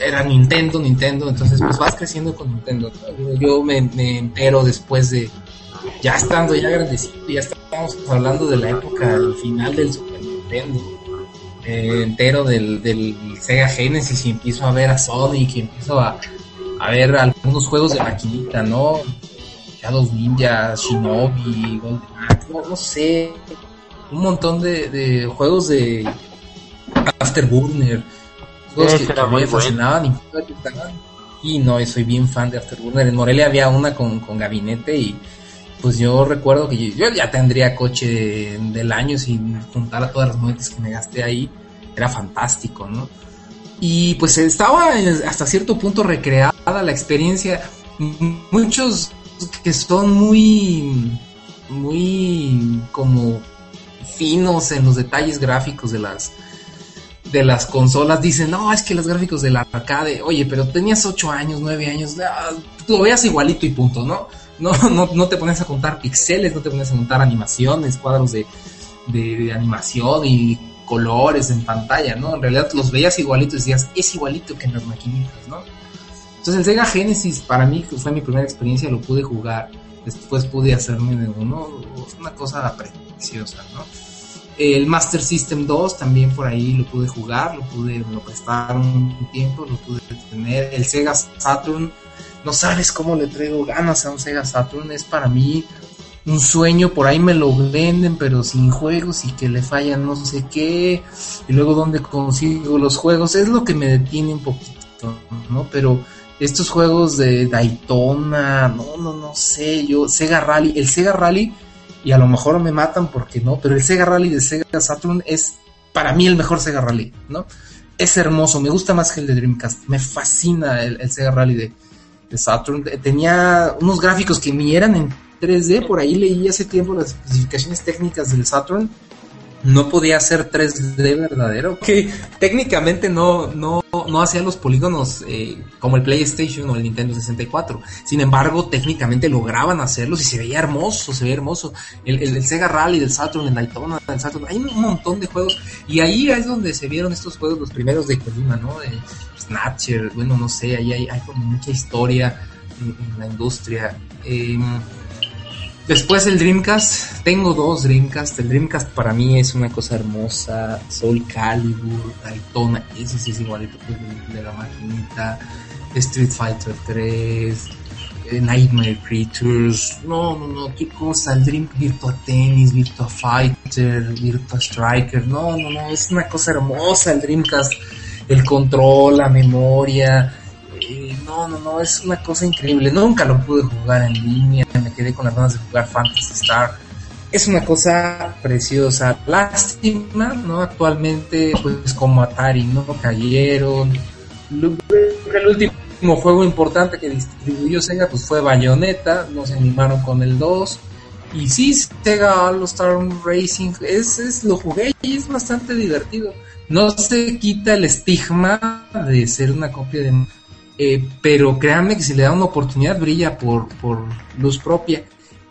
era Nintendo, Nintendo, entonces pues vas creciendo con Nintendo. Yo me entero después de ya estando ya grandecito, ya estamos hablando de la época, al final del Super Nintendo, eh, entero del, del, Sega Genesis y empiezo a ver a Sonic y empiezo a, a ver algunos juegos de maquinita, ¿no? Shadow Ninja, Shinobi, Golden Axe, no, sé, un montón de, de juegos de Afterburner, juegos que, que me fascinaban y, no, y soy bien fan de Afterburner. En Morelia había una con, con gabinete y pues yo recuerdo que yo, ya tendría coche del año sin juntar todas las monedas que me gasté ahí. Era fantástico, ¿no? Y pues estaba hasta cierto punto recreada la experiencia. Muchos que son muy, muy como finos en los detalles gráficos de las, de las consolas dicen, no, es que los gráficos del arcade, oye, pero tenías 8 años, 9 años, ah, lo veas igualito y punto, ¿no? No, no, no te pones a contar pixeles, no te pones a contar animaciones, cuadros de, de, animación y colores en pantalla, ¿no? En realidad los veías igualitos y decías, es igualito que en las maquinitas, ¿no? Entonces el Sega Genesis para mí fue mi primera experiencia, lo pude jugar, después pude hacerme de uno, una cosa preciosa, ¿no? El Master System 2 también por ahí lo pude jugar, lo pude lo prestar un tiempo, lo pude tener. El Sega Saturn, no sabes cómo le traigo ganas a un Sega Saturn, es para mí un sueño, por ahí me lo venden, pero sin juegos y que le fallan no sé qué, y luego dónde consigo los juegos, es lo que me detiene un poquito, ¿no? Pero estos juegos de Daytona, no, no, no sé, yo, Sega Rally, el Sega Rally, y a lo mejor me matan porque no, pero el Sega Rally de Sega Saturn es para mí el mejor Sega Rally, ¿no? Es hermoso, me gusta más que el de Dreamcast, me fascina el, Sega Rally de, de Saturn, tenía unos gráficos que ni eran en 3D, por ahí leí hace tiempo las especificaciones técnicas del Saturn no podía ser 3D verdadero, que técnicamente no, no, no hacía los polígonos eh, como el PlayStation o el Nintendo 64. Sin embargo, técnicamente lograban hacerlos y se veía hermoso, se veía hermoso. El, el, Sega Rally del Saturn, el Daytona del Saturn, hay un montón de juegos y ahí es donde se vieron estos juegos, los primeros de Kojima, ¿no? De Snatcher, bueno, no sé, ahí hay, hay como mucha historia en, la industria. Eh, Después el Dreamcast, tengo dos Dreamcast. El Dreamcast para mí es una cosa hermosa. Soul Calibur, Daytona, ese sí es igualito que el de la maquinita. Street Fighter 3, eh, Nightmare Creatures. No, no, no, qué cosa. El Dream Virtua Tennis, Virtua Fighter, Virtua Striker. No, no, no, es una cosa hermosa el Dreamcast. El control, la memoria no, no, no, es una cosa increíble. Nunca lo pude jugar en línea, quedé con las ganas de jugar Fantasy Star. Es una cosa preciosa. Lástima, ¿no? Actualmente, pues como Atari, ¿no? Cayeron. El último juego importante que distribuyó Sega pues fue Bayonetta, no se animaron con el 2. Y sí, Sega All Star Racing, es, es, lo jugué y es bastante divertido. No se quita el estigma de ser una copia de eh, pero créanme que si le da una oportunidad brilla por, por luz propia.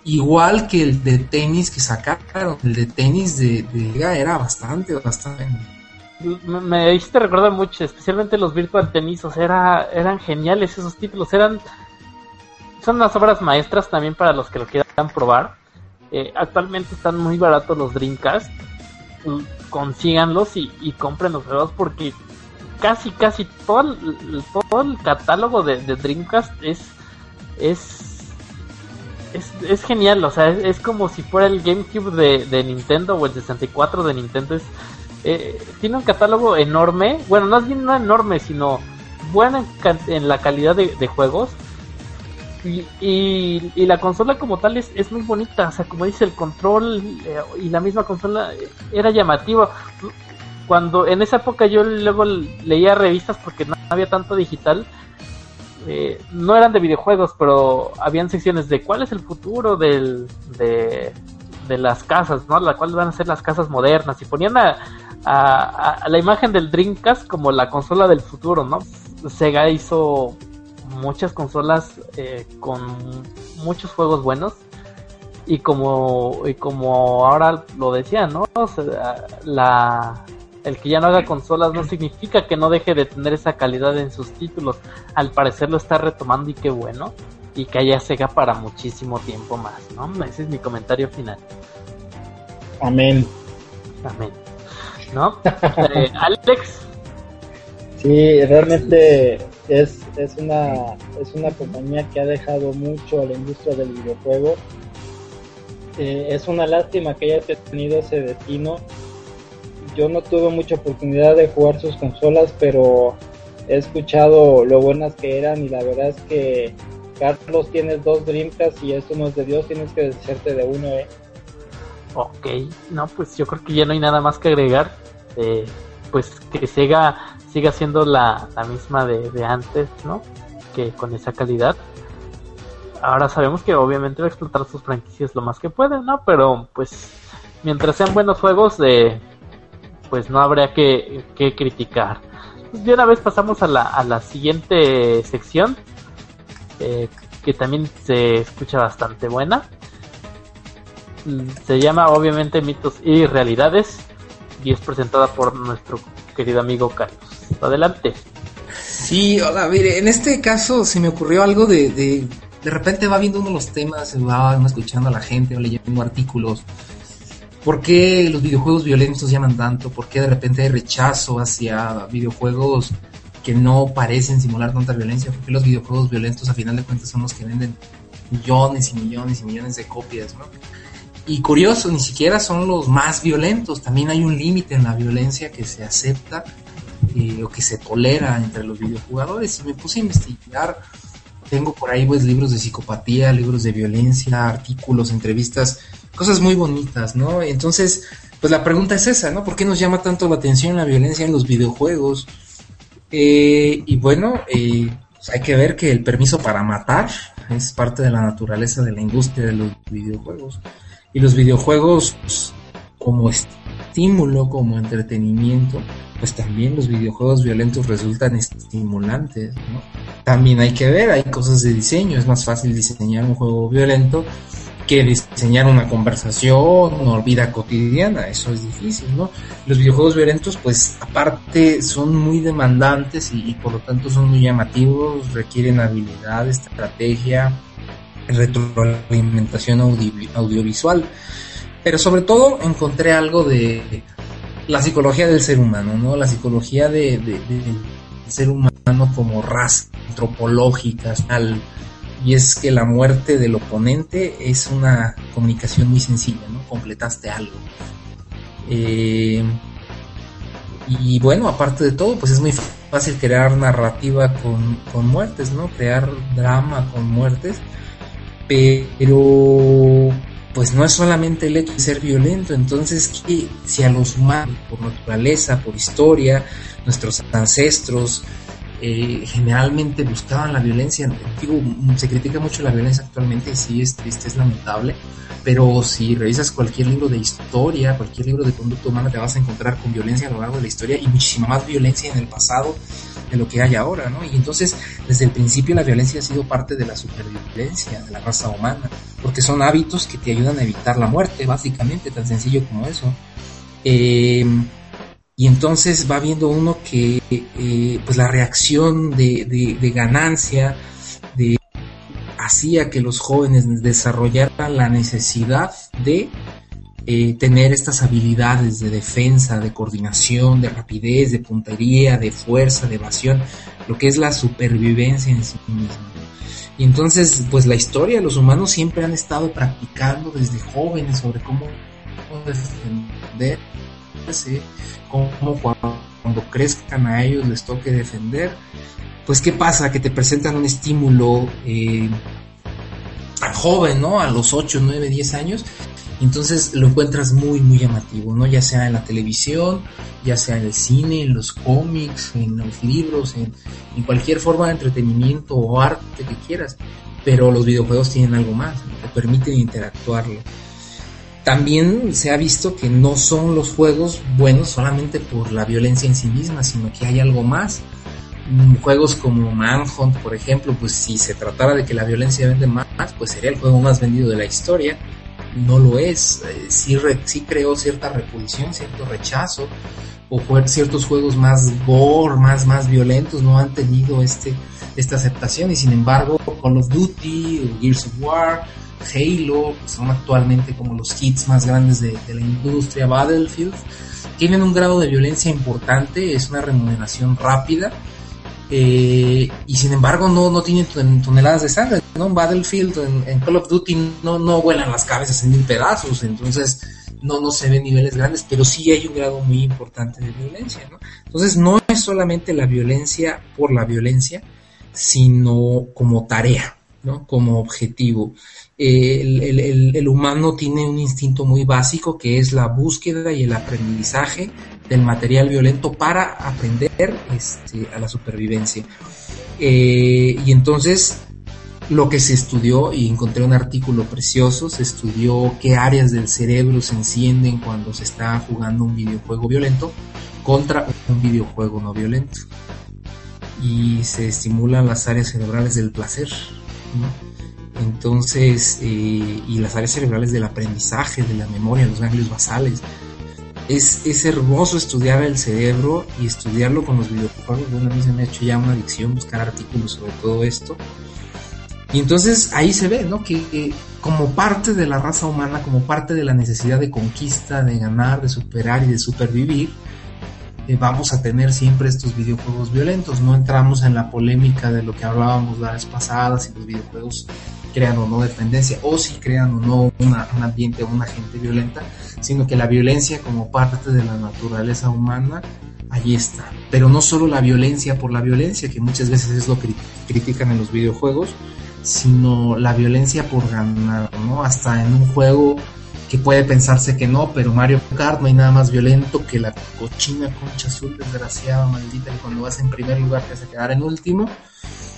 Igual que el de tenis que sacaron, el de tenis de, Liga era bastante, bastante. Me hiciste recordar mucho, especialmente los Virtual Tennis, o sea, era, eran geniales esos títulos, eran son unas obras maestras también para los que lo quieran probar. Eh, actualmente están muy baratos los Dreamcast, consíganlos y, y compren los juegos porque casi, casi todo el, todo el catálogo de, Dreamcast es, es, es, genial. O sea, es, como si fuera el GameCube de, Nintendo o el 64 de Nintendo. Es, eh, tiene un catálogo enorme. Bueno, no es bien no enorme, sino buena en, la calidad de, juegos. Y, y, la consola como tal es, es muy bonita, o sea, como dice el control eh, y la misma consola era llamativa cuando en esa época yo luego leía revistas porque no había tanto digital, eh, no eran de videojuegos, pero habían secciones de cuál es el futuro del, de, las casas, ¿no? La cual van a ser las casas modernas y ponían a, a, la imagen del Dreamcast como la consola del futuro, ¿no? Sega hizo muchas consolas eh, con muchos juegos buenos y como y como ahora lo decía, ¿no? la el que ya no haga consolas no significa que no deje de tener esa calidad en sus títulos. Al parecer lo está retomando y qué bueno. Y que haya Sega para muchísimo tiempo más, ¿no? Ese es mi comentario final. Amén. Amén. ¿No? Eh, Alex. Sí, realmente es, es, una, es una compañía que ha dejado mucho a la industria del videojuego. Eh, es una lástima que haya tenido ese destino yo no tuve mucha oportunidad de jugar sus consolas, pero he escuchado lo buenas que eran y la verdad es que Carlos tienes dos Dreamcast y eso no es de Dios, tienes que deshacerte de uno, eh. Ok, no, pues yo creo que ya no hay nada más que agregar. Eh, pues que Sega siga siendo la, misma de, de, antes, ¿no? Que con esa calidad. Ahora sabemos que obviamente va a explotar sus franquicias lo más que puede, ¿no? Pero pues mientras sean buenos juegos, de pues no habría que, criticar. Pues de una vez pasamos a la, a la siguiente sección, eh, que también se escucha bastante buena. Mm, se llama obviamente mitos y realidades y es presentada por nuestro querido amigo Carlos. Adelante. Sí, hola, mire, en este caso se me ocurrió algo de, de, de repente va viendo uno los temas, va escuchando a la gente o leyendo artículos ¿Por qué los videojuegos violentos llaman tanto? ¿Por qué de repente hay rechazo hacia videojuegos que no parecen simular tanta violencia? ¿Por qué los videojuegos violentos a final de cuentas son los que venden millones y millones y millones de copias? ¿no? Y curioso, ni siquiera son los más violentos, también hay un límite en la violencia que se acepta eh, o que se tolera entre los videojugadores. Y me puse a investigar, tengo por ahí pues libros de psicopatía, libros de violencia, artículos, entrevistas, cosas muy bonitas, ¿no? Entonces, pues la pregunta es esa, ¿no? ¿Por qué nos llama tanto la atención la violencia en los videojuegos? Eh, y bueno, eh, pues hay que ver que el permiso para matar es parte de la naturaleza de la industria de los videojuegos. Y los videojuegos como estímulo, como entretenimiento, pues también los videojuegos violentos resultan estimulantes, ¿no? También hay que ver, hay cosas de diseño, es más fácil diseñar un juego violento que diseñar una conversación o vida cotidiana, eso es difícil, ¿no? Los videojuegos violentos, pues aparte son muy demandantes y, por lo tanto son muy llamativos, requieren habilidad, estrategia, retroalimentación audiovisual. Pero sobre todo encontré algo de la psicología del ser humano, ¿no? La psicología de, del ser humano como raza antropológica, tal. Y es que la muerte del oponente es una comunicación muy sencilla, ¿no? Completaste algo. Eh, y bueno, aparte de todo, pues es muy fácil crear narrativa con, con muertes, ¿no? Crear drama con muertes pero pues no es solamente el hecho de ser violento, entonces que si a los humanos, por naturaleza, por historia, nuestros ancestros eh, generalmente buscaban la violencia, digo, se critica mucho la violencia actualmente y sí es triste, es lamentable, pero si revisas cualquier libro de historia, cualquier libro de conducta humana, te vas a encontrar con violencia a lo largo de la historia y muchísima más violencia en el pasado de lo que hay ahora, ¿no? Y entonces, desde el principio la violencia ha sido parte de la supervivencia de la raza humana, porque son hábitos que te ayudan a evitar la muerte, básicamente, tan sencillo como eso. Eh, y entonces va viendo uno que eh, pues la reacción de, ganancia de hacía que los jóvenes desarrollaran la necesidad de eh, tener estas habilidades de defensa, de coordinación, de rapidez, de puntería, de fuerza, de evasión, lo que es la supervivencia en sí misma. Y entonces, pues la historia, los humanos siempre han estado practicando desde jóvenes sobre cómo defenderse, cómo cuando crezcan a ellos les toque defender. Pues, ¿qué pasa? Que te presentan un estímulo eh, joven, ¿no? A los 8, 9, 10 años, entonces lo encuentras muy, muy llamativo, ¿no? Ya sea en la televisión, ya sea en el cine, en los cómics, en los libros, en, cualquier forma de entretenimiento o arte que quieras. Pero los videojuegos tienen algo más, te permiten interactuarlo. También se ha visto que no son los juegos buenos solamente por la violencia en sí misma, sino que hay algo más. Juegos como Manhunt, por ejemplo, pues si se tratara de que la violencia vende más, pues sería el juego más vendido de la historia no lo es. Eh, sí, re, creó cierta repulsión, cierto rechazo, o ciertos juegos más gore, más, más violentos, no han tenido este, esta aceptación y sin embargo Call of Duty, Gears of War, Halo, que son actualmente como los hits más grandes de, la industria, Battlefield, tienen un grado de violencia importante, es una remuneración rápida, eh, y sin embargo no, no tienen toneladas de sangre, ¿no? En Battlefield, en, en, Call of Duty no, no vuelan las cabezas en mil pedazos, entonces no, no se ven niveles grandes, pero sí hay un grado muy importante de violencia, ¿no? Entonces no es solamente la violencia por la violencia, sino como tarea, Como objetivo. El, humano tiene un instinto muy básico que es la búsqueda y el aprendizaje del material violento para aprender este, a la supervivencia. Eh, y entonces lo que se estudió, y encontré un artículo precioso, se estudió qué áreas del cerebro se encienden cuando se está jugando un videojuego violento contra un videojuego no violento. Y se estimulan las áreas cerebrales del placer. Entonces, eh, y las áreas cerebrales del aprendizaje, de la memoria, los ganglios basales. Es, es hermoso estudiar el cerebro y estudiarlo con los videojuegos. Bueno, a mí se me ha hecho ya una adicción buscar artículos sobre todo esto. Y entonces ahí se ve, ¿no? Que como parte de la raza humana, como parte de la necesidad de conquista, de ganar, de superar y de supervivir, eh, vamos a tener siempre estos videojuegos violentos. No entramos en la polémica de lo que hablábamos la vez pasada, si los videojuegos crean o no dependencia, o si crean o no un ambiente o una gente violenta, sino que la violencia como parte de la naturaleza humana, ahí está. Pero no solo la violencia por la violencia, que muchas veces es lo que critican en los videojuegos, sino la violencia por ganar, ¿no? Hasta en un juego que puede pensarse que no, pero Mario Kart no hay nada más violento que la cochina concha azul desgraciada, maldita, y cuando vas en primer lugar te hace quedar en último.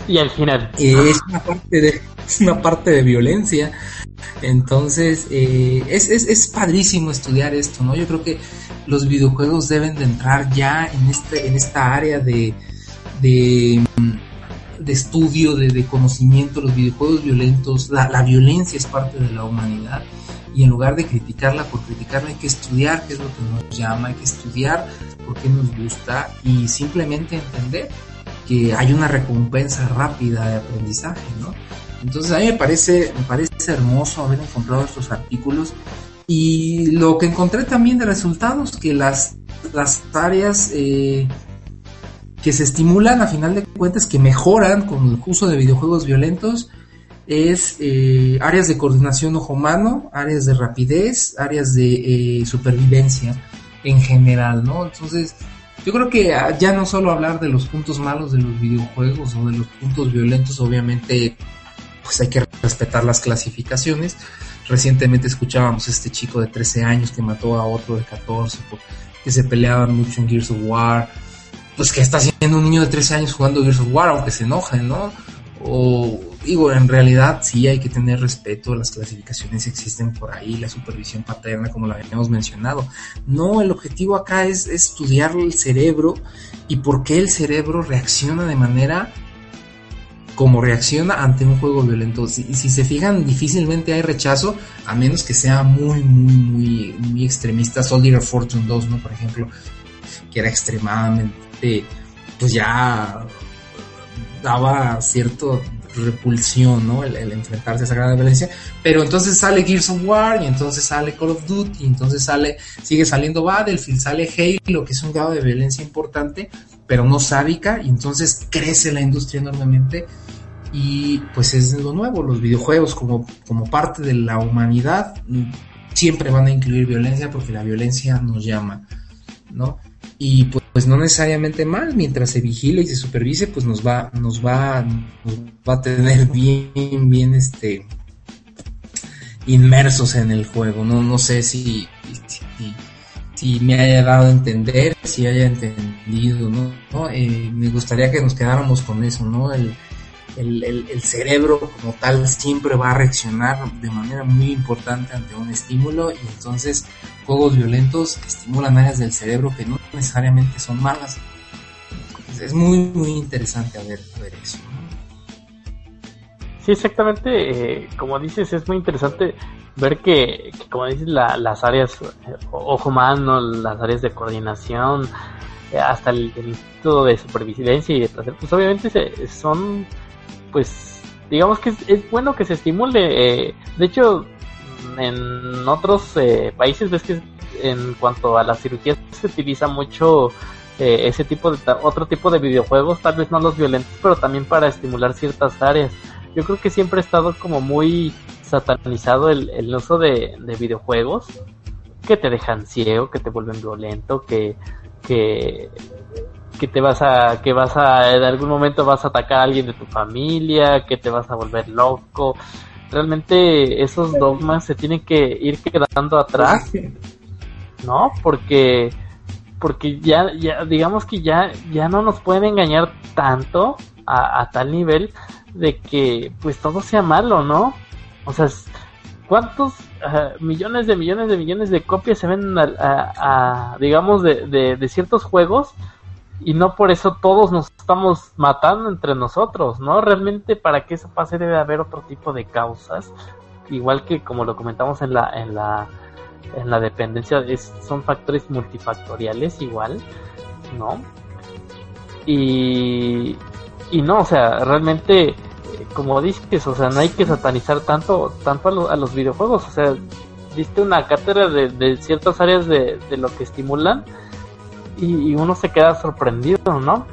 Y al final. Eh, es, una parte de, es una parte de violencia. Entonces, eh, es, es, es, padrísimo estudiar esto, ¿no? Yo creo que los videojuegos deben de entrar ya en, este, en esta área de, de, de estudio, de, de, conocimiento, los videojuegos violentos, la, la violencia es parte de la humanidad y en lugar de criticarla por criticarla hay que estudiar qué es lo que nos llama, hay que estudiar por qué nos gusta y simplemente entender que hay una recompensa rápida de aprendizaje, ¿no? Entonces a mí me parece, me parece hermoso haber encontrado estos artículos y lo que encontré también de resultados, que las, las áreas eh, que se estimulan a final de cuentas, que mejoran con el uso de videojuegos violentos, es eh, áreas de coordinación ojo-mano, áreas de rapidez, áreas de eh, supervivencia en general, ¿no? Entonces, yo creo que ya no solo hablar de los puntos malos de los videojuegos o de los puntos violentos, obviamente, pues hay que respetar las clasificaciones. Recientemente escuchábamos a este chico de 13 años que mató a otro de 14, que se peleaban mucho en Gears of War. Pues que está haciendo un niño de 13 años jugando Gears of War, aunque se enoje, ¿no? O digo, en realidad sí hay que tener respeto, las clasificaciones existen por ahí, la supervisión paterna, como lo habíamos mencionado. No, el objetivo acá es, es estudiar el cerebro y por qué el cerebro reacciona de manera como reacciona ante un juego violento. Si, si, se fijan, difícilmente hay rechazo, a menos que sea muy, muy, muy, muy extremista. Soldier of Fortune 2, ¿no? Por ejemplo, que era extremadamente, pues ya daba cierto repulsión, ¿no? El, enfrentarse a esa gran violencia. Pero entonces sale Gears of War y entonces sale Call of Duty y entonces sale, sigue saliendo Battlefield, sale Halo, que es un grado de violencia importante, pero no sádica y entonces crece la industria enormemente y pues es lo nuevo, los videojuegos como, como parte de la humanidad siempre van a incluir violencia porque la violencia nos llama, ¿no? Y pues, no necesariamente mal, mientras se vigile y se supervise, pues nos va, nos va, nos va a tener bien, bien este inmersos en el juego. No, no sé si, si, si me haya dado a entender, si haya entendido, ¿no? ¿No? Eh, me gustaría que nos quedáramos con eso, ¿no? El, el, el, cerebro como tal siempre va a reaccionar de manera muy importante ante un estímulo y entonces juegos violentos estimulan áreas del cerebro que no necesariamente son malas. Es muy, muy interesante a ver, ver eso. Sí, exactamente. Eh, como dices, es muy interesante ver que, como dices, la, las áreas ojo mano, las áreas de coordinación, eh, hasta el, el, de supervivencia y de placer, pues obviamente se, son pues digamos que es, bueno que se estimule. Eh, de hecho, en otros eh, países ves que en cuanto a la cirugía se utiliza mucho eh, ese tipo de otro tipo de videojuegos, tal vez no los violentos, pero también para estimular ciertas áreas. Yo creo que siempre ha estado como muy satanizado el, el uso de, de videojuegos que te dejan ciego, que te vuelven violento, que, que que te vas a, que vas a, en algún momento vas a atacar a alguien de tu familia, que te vas a volver loco. Realmente esos dogmas se tienen que ir quedando atrás, ¿no? Porque, porque ya, ya, digamos que ya, ya no nos pueden engañar tanto a, a tal nivel de que, pues todo sea malo, ¿no? O sea, ¿cuántos uh, millones de millones de millones de copias se ven a, a, a digamos, de, de, de ciertos juegos? Y no por eso todos nos estamos matando entre nosotros, ¿no? Realmente para que eso pase debe haber otro tipo de causas, igual que como lo comentamos en la en la en la dependencia es, son factores multifactoriales igual, ¿no? Y y no, o sea, realmente como dices, o sea, no hay que satanizar tanto, tanto a, los videojuegos, o sea, diste una cátedra de, ciertas áreas de, lo que estimulan y, uno se queda sorprendido, ¿no?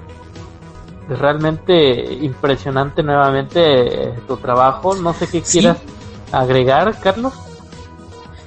Es realmente impresionante nuevamente eh, tu trabajo, no sé qué quieras agregar, Carlos.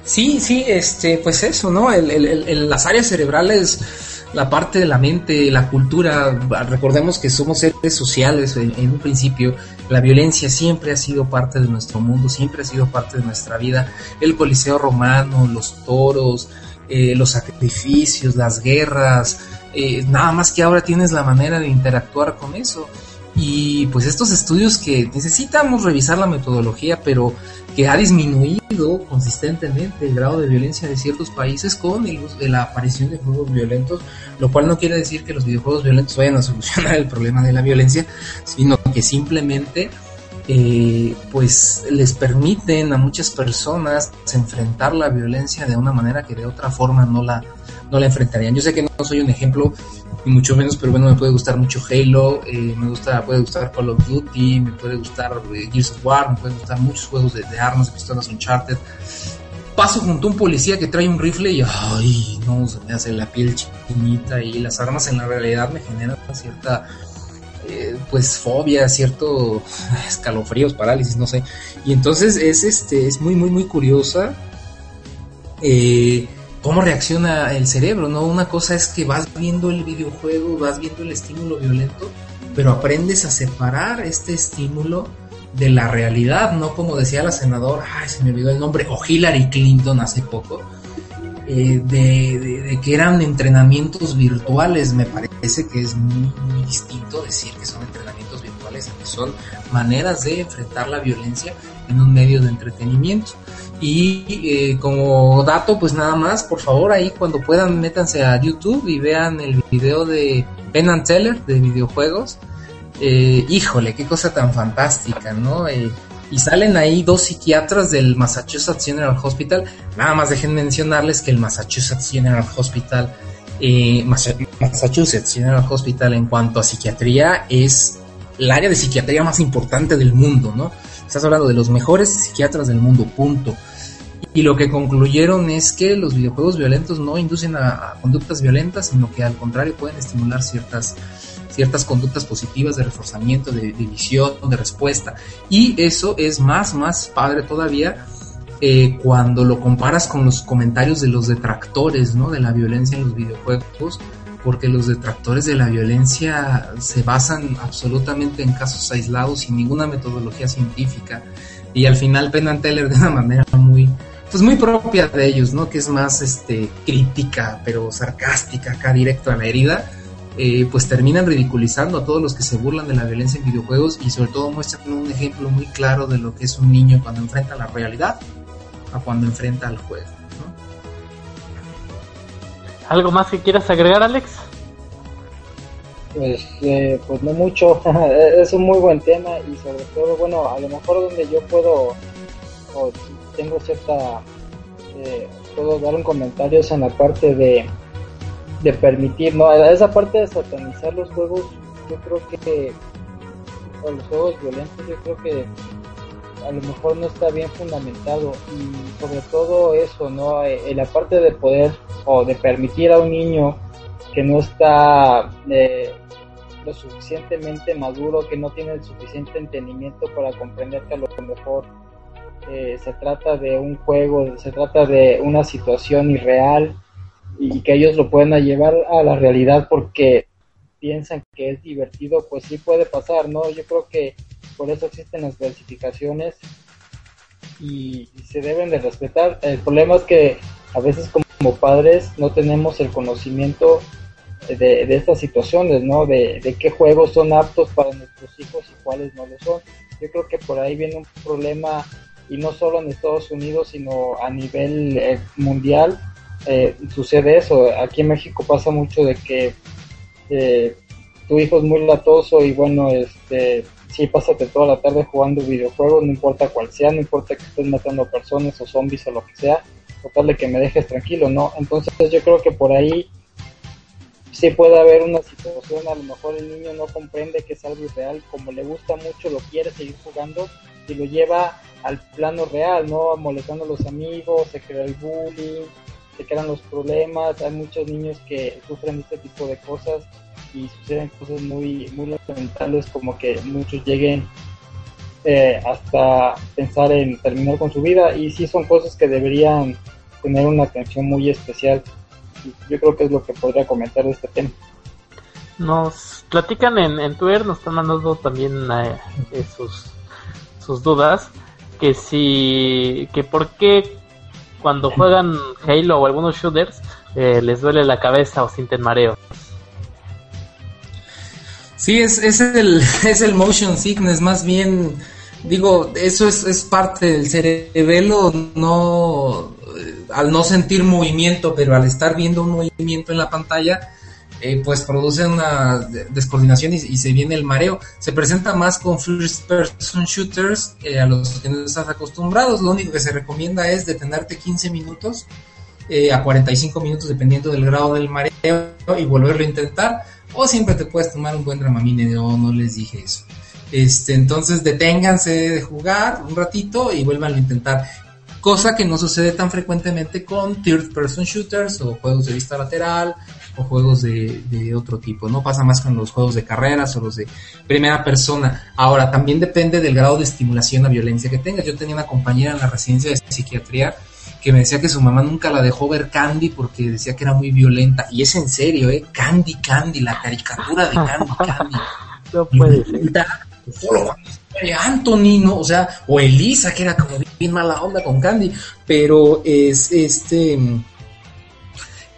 Sí, sí, este, pues eso, ¿no? El, las áreas cerebrales, la parte de la mente, la cultura, recordemos que somos seres sociales en, un principio, la violencia siempre ha sido parte de nuestro mundo, siempre ha sido parte de nuestra vida, el coliseo romano, los toros, eh, los sacrificios, las guerras, eh, nada más que ahora tienes la manera de interactuar con eso. Y pues estos estudios que necesitamos revisar la metodología, pero que ha disminuido consistentemente el grado de violencia de ciertos países con la aparición de juegos violentos, lo cual no quiere decir que los videojuegos violentos vayan a solucionar el problema de la violencia, sino que simplemente eh, pues les permiten a muchas personas enfrentar la violencia de una manera que de otra forma no la, no la enfrentarían. Yo sé que no soy un ejemplo ni mucho menos, pero bueno, me puede gustar mucho Halo, eh, me gusta, puede gustar Call of Duty, me puede gustar eh, Gears of War, me pueden gustar muchos juegos de, armas, de pistolas Uncharted. Paso junto a un policía que trae un rifle y ay, no, se me hace la piel chiquita y las armas en la realidad me generan cierta eh, pues fobia, cierto escalofríos, parálisis, no sé. Y entonces es este es muy muy muy curiosa. Eh, cómo reacciona el cerebro, ¿no? Una cosa es que vas viendo el videojuego, vas viendo el estímulo violento, pero aprendes a separar este estímulo de la realidad, no como decía la senadora, ay, se me olvidó el nombre, o Hillary Clinton hace poco, eh, de, que eran entrenamientos virtuales, me parece que es muy, muy distinto decir que son entrenamientos virtuales, que son maneras de enfrentar la violencia en un medio de entretenimiento. Y eh, como dato, pues nada más, por favor, ahí cuando puedan, métanse a YouTube y vean el video de Ben and Teller de videojuegos. Eh, híjole, qué cosa tan fantástica, ¿no? Eh, y salen ahí dos psiquiatras del Massachusetts General Hospital. Nada más dejen mencionarles que el Massachusetts General Hospital, Massachusetts General Hospital en cuanto a psiquiatría es el área de psiquiatría más importante del mundo, ¿no? Estás hablando de los mejores psiquiatras del mundo, punto. Y lo que concluyeron es que los videojuegos violentos no inducen a, conductas violentas, sino que al contrario pueden estimular ciertas, ciertas conductas positivas de reforzamiento, de, visión, de respuesta. Y eso es más, más padre todavía eh, cuando lo comparas con los comentarios de los detractores ¿no? de la violencia en los videojuegos, porque los detractores de la violencia se basan absolutamente en casos aislados sin ninguna metodología científica y al final Penn Teller de una manera muy pues muy propia de ellos, ¿no? Que es más este crítica, pero sarcástica, acá directo a la herida. Eh, pues terminan ridiculizando a todos los que se burlan de la violencia en videojuegos y sobre todo muestran un ejemplo muy claro de lo que es un niño cuando enfrenta la realidad a cuando enfrenta al juego. ¿Algo más que quieras agregar, Alex? Pues, eh, pues no mucho. es un muy buen tema y sobre todo, bueno, a lo mejor donde yo puedo o tengo cierta, eh, puedo dar un comentario en la parte de, de permitir, no, esa parte de satanizar los juegos, yo creo que, o los juegos violentos, yo creo que a lo mejor no está bien fundamentado y sobre todo eso, ¿no? En la parte de poder o de permitir a un niño que no está eh, lo suficientemente maduro, que no tiene el suficiente entendimiento para comprender que a lo mejor eh, se trata de un juego, se trata de una situación irreal y que ellos lo pueden llevar a la realidad porque piensan que es divertido, pues sí puede pasar, ¿no? Yo creo que por eso existen las clasificaciones y, se deben de respetar. El problema es que a veces como padres no tenemos el conocimiento de, estas situaciones, ¿no? De, de, qué juegos son aptos para nuestros hijos y cuáles no lo son. Yo creo que por ahí viene un problema y no solo en Estados Unidos, sino a nivel eh, mundial. Eh, sucede eso. Aquí en México pasa mucho de que eh, tu hijo es muy latoso y bueno, este, sí, pásate toda la tarde jugando videojuegos, no importa cuál sea, no importa que estés matando personas o zombies o lo que sea, total de que me dejes tranquilo, ¿no? Entonces yo creo que por ahí sí puede haber una situación, a lo mejor el niño no comprende que es algo real, como le gusta mucho, lo quiere seguir jugando y lo lleva al plano real, ¿no? Molestando a los amigos, se crea el bullying, se crean los problemas, hay muchos niños que sufren este tipo de cosas y suceden cosas muy, muy lamentables como que muchos lleguen eh, hasta pensar en terminar con su vida y sí son cosas que deberían tener una atención muy especial. Yo creo que es lo que podría comentar de este tema. Nos platican en, en Twitter, nos están mandando también eh, sus, sus dudas, que si, que por qué cuando juegan Halo o algunos shooters eh, les duele la cabeza o sienten mareo. Sí, es, es, el, es el motion sickness, más bien, digo, eso es, es parte del cerebelo, no, al no sentir movimiento, pero al estar viendo un movimiento en la pantalla, eh, pues produce una descoordinación y, se viene el mareo. Se presenta más con first person shooters eh, a los que no estás acostumbrados. Lo único que se recomienda es detenerte 15 minutos eh, a 45 minutos dependiendo del grado del mareo y volverlo a intentar. O siempre te puedes tomar un buen dramamine. No, no les dije eso. Este, entonces deténganse de jugar un ratito y vuelvan a intentar cosa que no sucede tan frecuentemente con third person shooters o juegos de vista lateral o juegos de, de, otro tipo, no pasa más con los juegos de carreras o los de primera persona. Ahora, también depende del grado de estimulación a violencia que tengas. Yo tenía una compañera en la residencia de psiquiatría que me decía que su mamá nunca la dejó ver Candy porque decía que era muy violenta. Y es en serio, ¿eh? Candy, Candy, la caricatura de Candy, Candy. No puede ser. Anthony, ¿no? O sea, o Elisa, que era como bien mala onda con Candy, pero es este.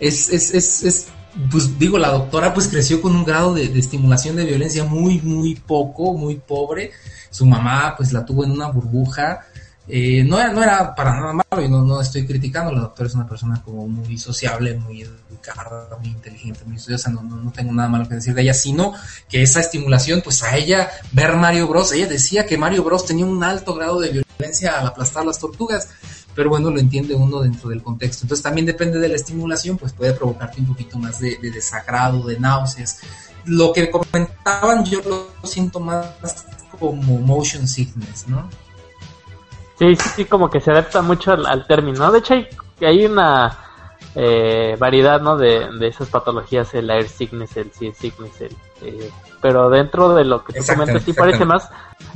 Es, es, es, es pues digo, la doctora pues creció con un grado de, estimulación de violencia muy, muy poco, muy pobre. Su mamá pues la tuvo en una burbuja. Eh, no, era, no era para nada malo y no, no estoy criticando. La doctora es una persona como muy sociable, muy educada, muy inteligente, muy estudiosa. No, no, no tengo nada malo que decir de ella, sino que esa estimulación, pues a ella ver Mario Bros. Ella decía que Mario Bros. tenía un alto grado de violencia al aplastar las tortugas pero bueno, lo entiende uno dentro del contexto. Entonces también depende de la estimulación, pues puede provocarte un poquito más de, de desagrado, de náuseas. Lo que comentaban yo lo siento más como motion sickness, ¿no? Sí, sí, sí, como que se adapta mucho al, al término. De hecho, hay, hay una eh, variedad, ¿no? De, de, esas patologías, el air sickness, el sea sickness, el, eh, pero dentro de lo que tú comentas, sí parece más,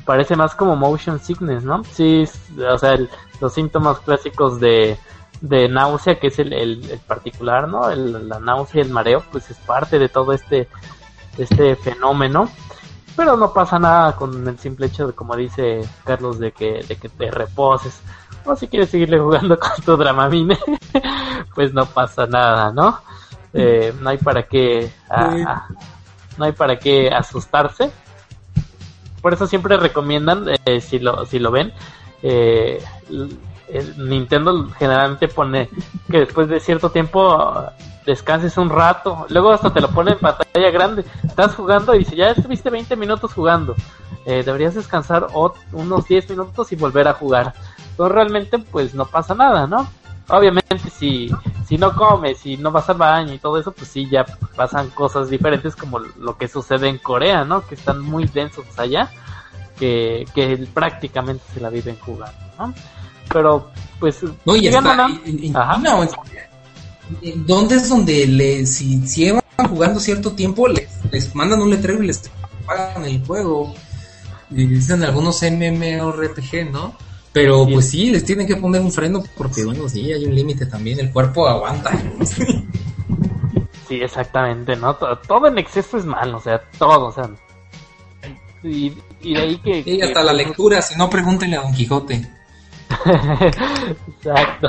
parece más como motion sickness, ¿no? Sí, o sea, el, los síntomas clásicos de, de náusea, que es el, el, el particular, ¿no? El, la náusea y el mareo, pues es parte de todo este, este fenómeno. Pero no pasa nada con el simple hecho de, como dice Carlos, de que, de que te reposes. O si quieres seguirle jugando con tu Dramamine, pues no pasa nada, ¿no? Eh, no hay para qué, ah, no hay para qué asustarse. Por eso siempre recomiendan, eh, si lo, si lo ven, eh, Nintendo generalmente pone que después de cierto tiempo descanses un rato, luego hasta te lo pone en pantalla grande, estás jugando y dice, ya estuviste 20 minutos jugando, eh, deberías descansar unos 10 minutos y volver a jugar. Entonces realmente pues no pasa nada, ¿no? Obviamente si, si no comes, si no vas al baño y todo eso, pues sí, ya pasan cosas diferentes como lo que sucede en Corea, ¿no? Que están muy densos allá, que, que prácticamente se la viven jugando, ¿no? Pero pues... No, y está, una... en, en China, ¿Dónde es donde le, si, si llevan jugando cierto tiempo, les, les mandan un letrero y les pagan el juego? Y dicen algunos MMORPG, ¿no? Pero sí. pues sí, les tienen que poner un freno porque, bueno, sí, hay un límite también, el cuerpo aguanta. sí, exactamente, ¿no? Todo, en exceso es malo, o sea, todo, o sea. Y, y de ahí que... Sí, hasta que, la lectura, si no, pregúntenle a Don Quijote. Exacto.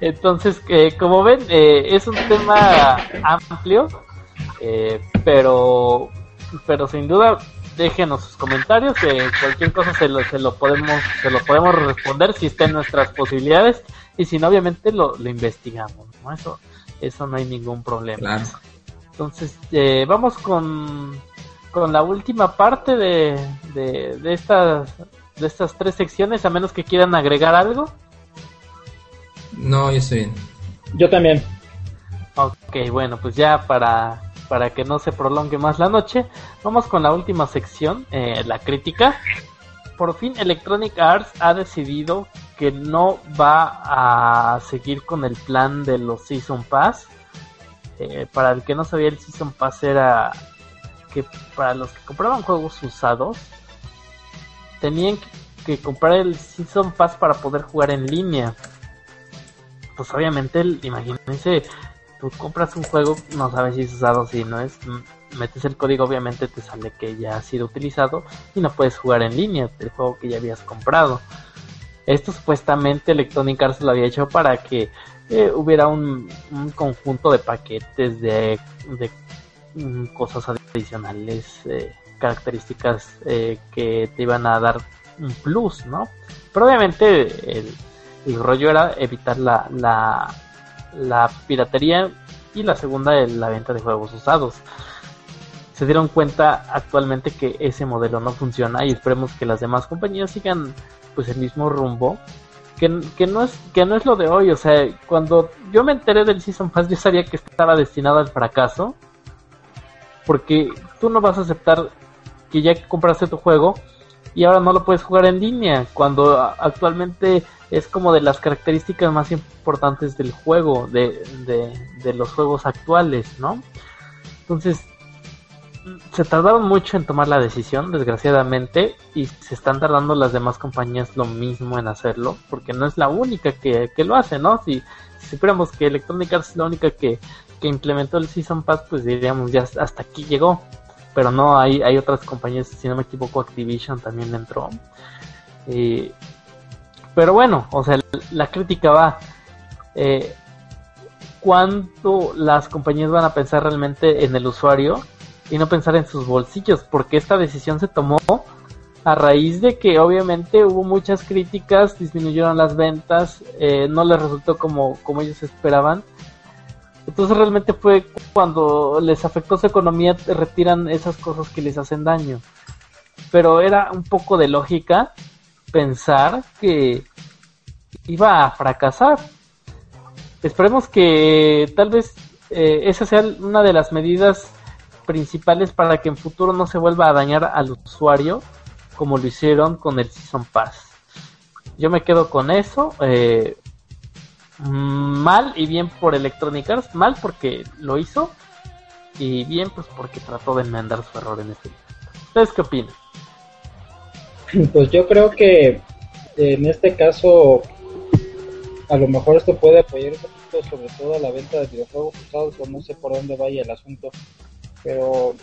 Entonces, eh, como ven, eh, es un tema amplio, eh, pero, pero sin duda déjenos sus comentarios, eh, cualquier cosa se lo, se lo podemos se lo podemos responder si está en nuestras posibilidades y si no obviamente lo, lo investigamos, ¿no? Eso eso no hay ningún problema. Claro. Entonces, eh, vamos con con la última parte de, de, de estas de estas tres secciones, a menos que quieran agregar algo. No, yo estoy bien. Yo también. Ok, bueno, pues ya para para que no se prolongue más la noche, vamos con la última sección, eh, la crítica. Por fin Electronic Arts ha decidido que no va a seguir con el plan de los Season Pass. Eh, para el que no sabía, el Season Pass era que para los que compraban juegos usados, tenían que comprar el Season Pass para poder jugar en línea. Pues obviamente, imagínense, tú compras un juego, no sabes si es usado, si no es, metes el código, obviamente te sale que ya ha sido utilizado y no puedes jugar en línea el juego que ya habías comprado. Esto supuestamente Electronic Arts lo había hecho para que eh, hubiera un, conjunto de paquetes de, cosas adicionales, eh, características eh, que te iban a dar un plus, ¿no? Pero obviamente el, rollo era evitar la, la, la piratería y la segunda la venta de juegos usados se dieron cuenta actualmente que ese modelo no funciona y esperemos que las demás compañías sigan pues el mismo rumbo que, no es que no es lo de hoy o sea cuando yo me enteré del season pass yo sabía que estaba destinado al fracaso porque tú no vas a aceptar que ya compraste tu juego y ahora no lo puedes jugar en línea cuando actualmente es como de las características más importantes del juego de, de, los juegos actuales no entonces se tardaron mucho en tomar la decisión, desgraciadamente, y se están tardando las demás compañías lo mismo en hacerlo, porque no es la única que, lo hace, ¿no? Si, si supiéramos que Electronic Arts es la única que, implementó el Season Pass, pues diríamos ya hasta aquí llegó. Pero no, hay, hay otras compañías, si no me equivoco, Activision también entró. pero bueno, o sea, la crítica va. Eh, ¿Cuánto las compañías van a pensar realmente en el usuario y no pensar en sus bolsillos, porque esta decisión se tomó a raíz de que obviamente hubo muchas críticas, disminuyeron las ventas, eh, no les resultó como, como ellos esperaban. Entonces realmente fue cuando les afectó su economía, retiran esas cosas que les hacen daño. Pero era un poco de lógica pensar que iba a fracasar. Esperemos que tal vez eh, esa sea una de las medidas principales para que en futuro no se vuelva a dañar al usuario como lo hicieron con el Season Pass. Yo me quedo con eso. Eh, mal y bien por Electronic Arts. Mal porque lo hizo. Y bien pues porque trató de enmendar su error en este ¿Ustedes qué opinan? Pues yo creo que en este caso a lo mejor esto puede apoyar un poquito sobre todo la venta de videojuegos usados o no sé por dónde vaya el asunto pero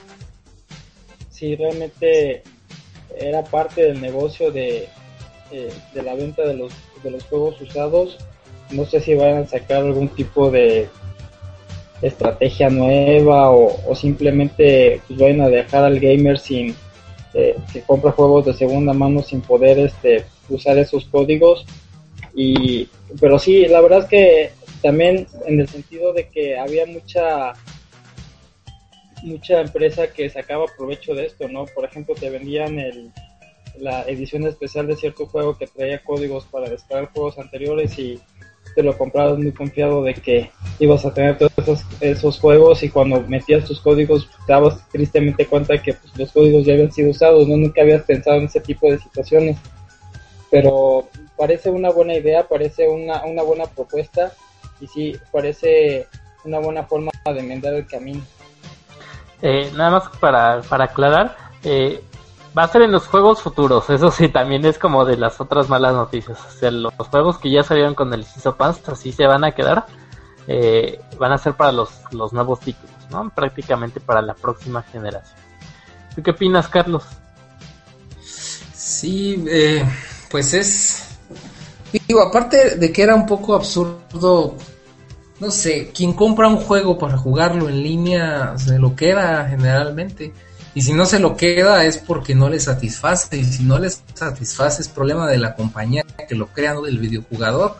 si realmente era parte del negocio de, eh, de la venta de los, de los juegos usados, no sé si van a sacar algún tipo de estrategia nueva o, simplemente pues, vayan a dejar al gamer sin eh, que compra juegos de segunda mano sin poder este usar esos códigos y pero sí la verdad es que también en el sentido de que había mucha mucha empresa que sacaba provecho de esto, ¿no? Por ejemplo, te vendían el, la edición especial de cierto juego que traía códigos para descargar juegos anteriores y te lo comprabas muy confiado de que ibas a tener todos esos, juegos y cuando metías tus códigos te dabas tristemente cuenta que pues, los códigos ya habían sido usados, no nunca habías pensado en ese tipo de situaciones. Pero parece una buena idea, parece una, una buena propuesta y sí, parece una buena forma de enmendar el camino. Eh, nada más para, para aclarar, eh, va a ser en los juegos futuros, eso sí, también es como de las otras malas noticias. O sea, los juegos que ya salieron con el Ciso así se van a quedar, eh, van a ser para los, los nuevos títulos, ¿no? Prácticamente para la próxima generación. ¿Tú qué opinas, Carlos? Sí, pues es... Digo, aparte de que era un poco absurdo no sé, quien compra un juego para jugarlo en línea se lo queda generalmente. Y si no se lo queda es porque no le satisface. Y si no le satisface es problema de la compañía que lo crea, del videojugador.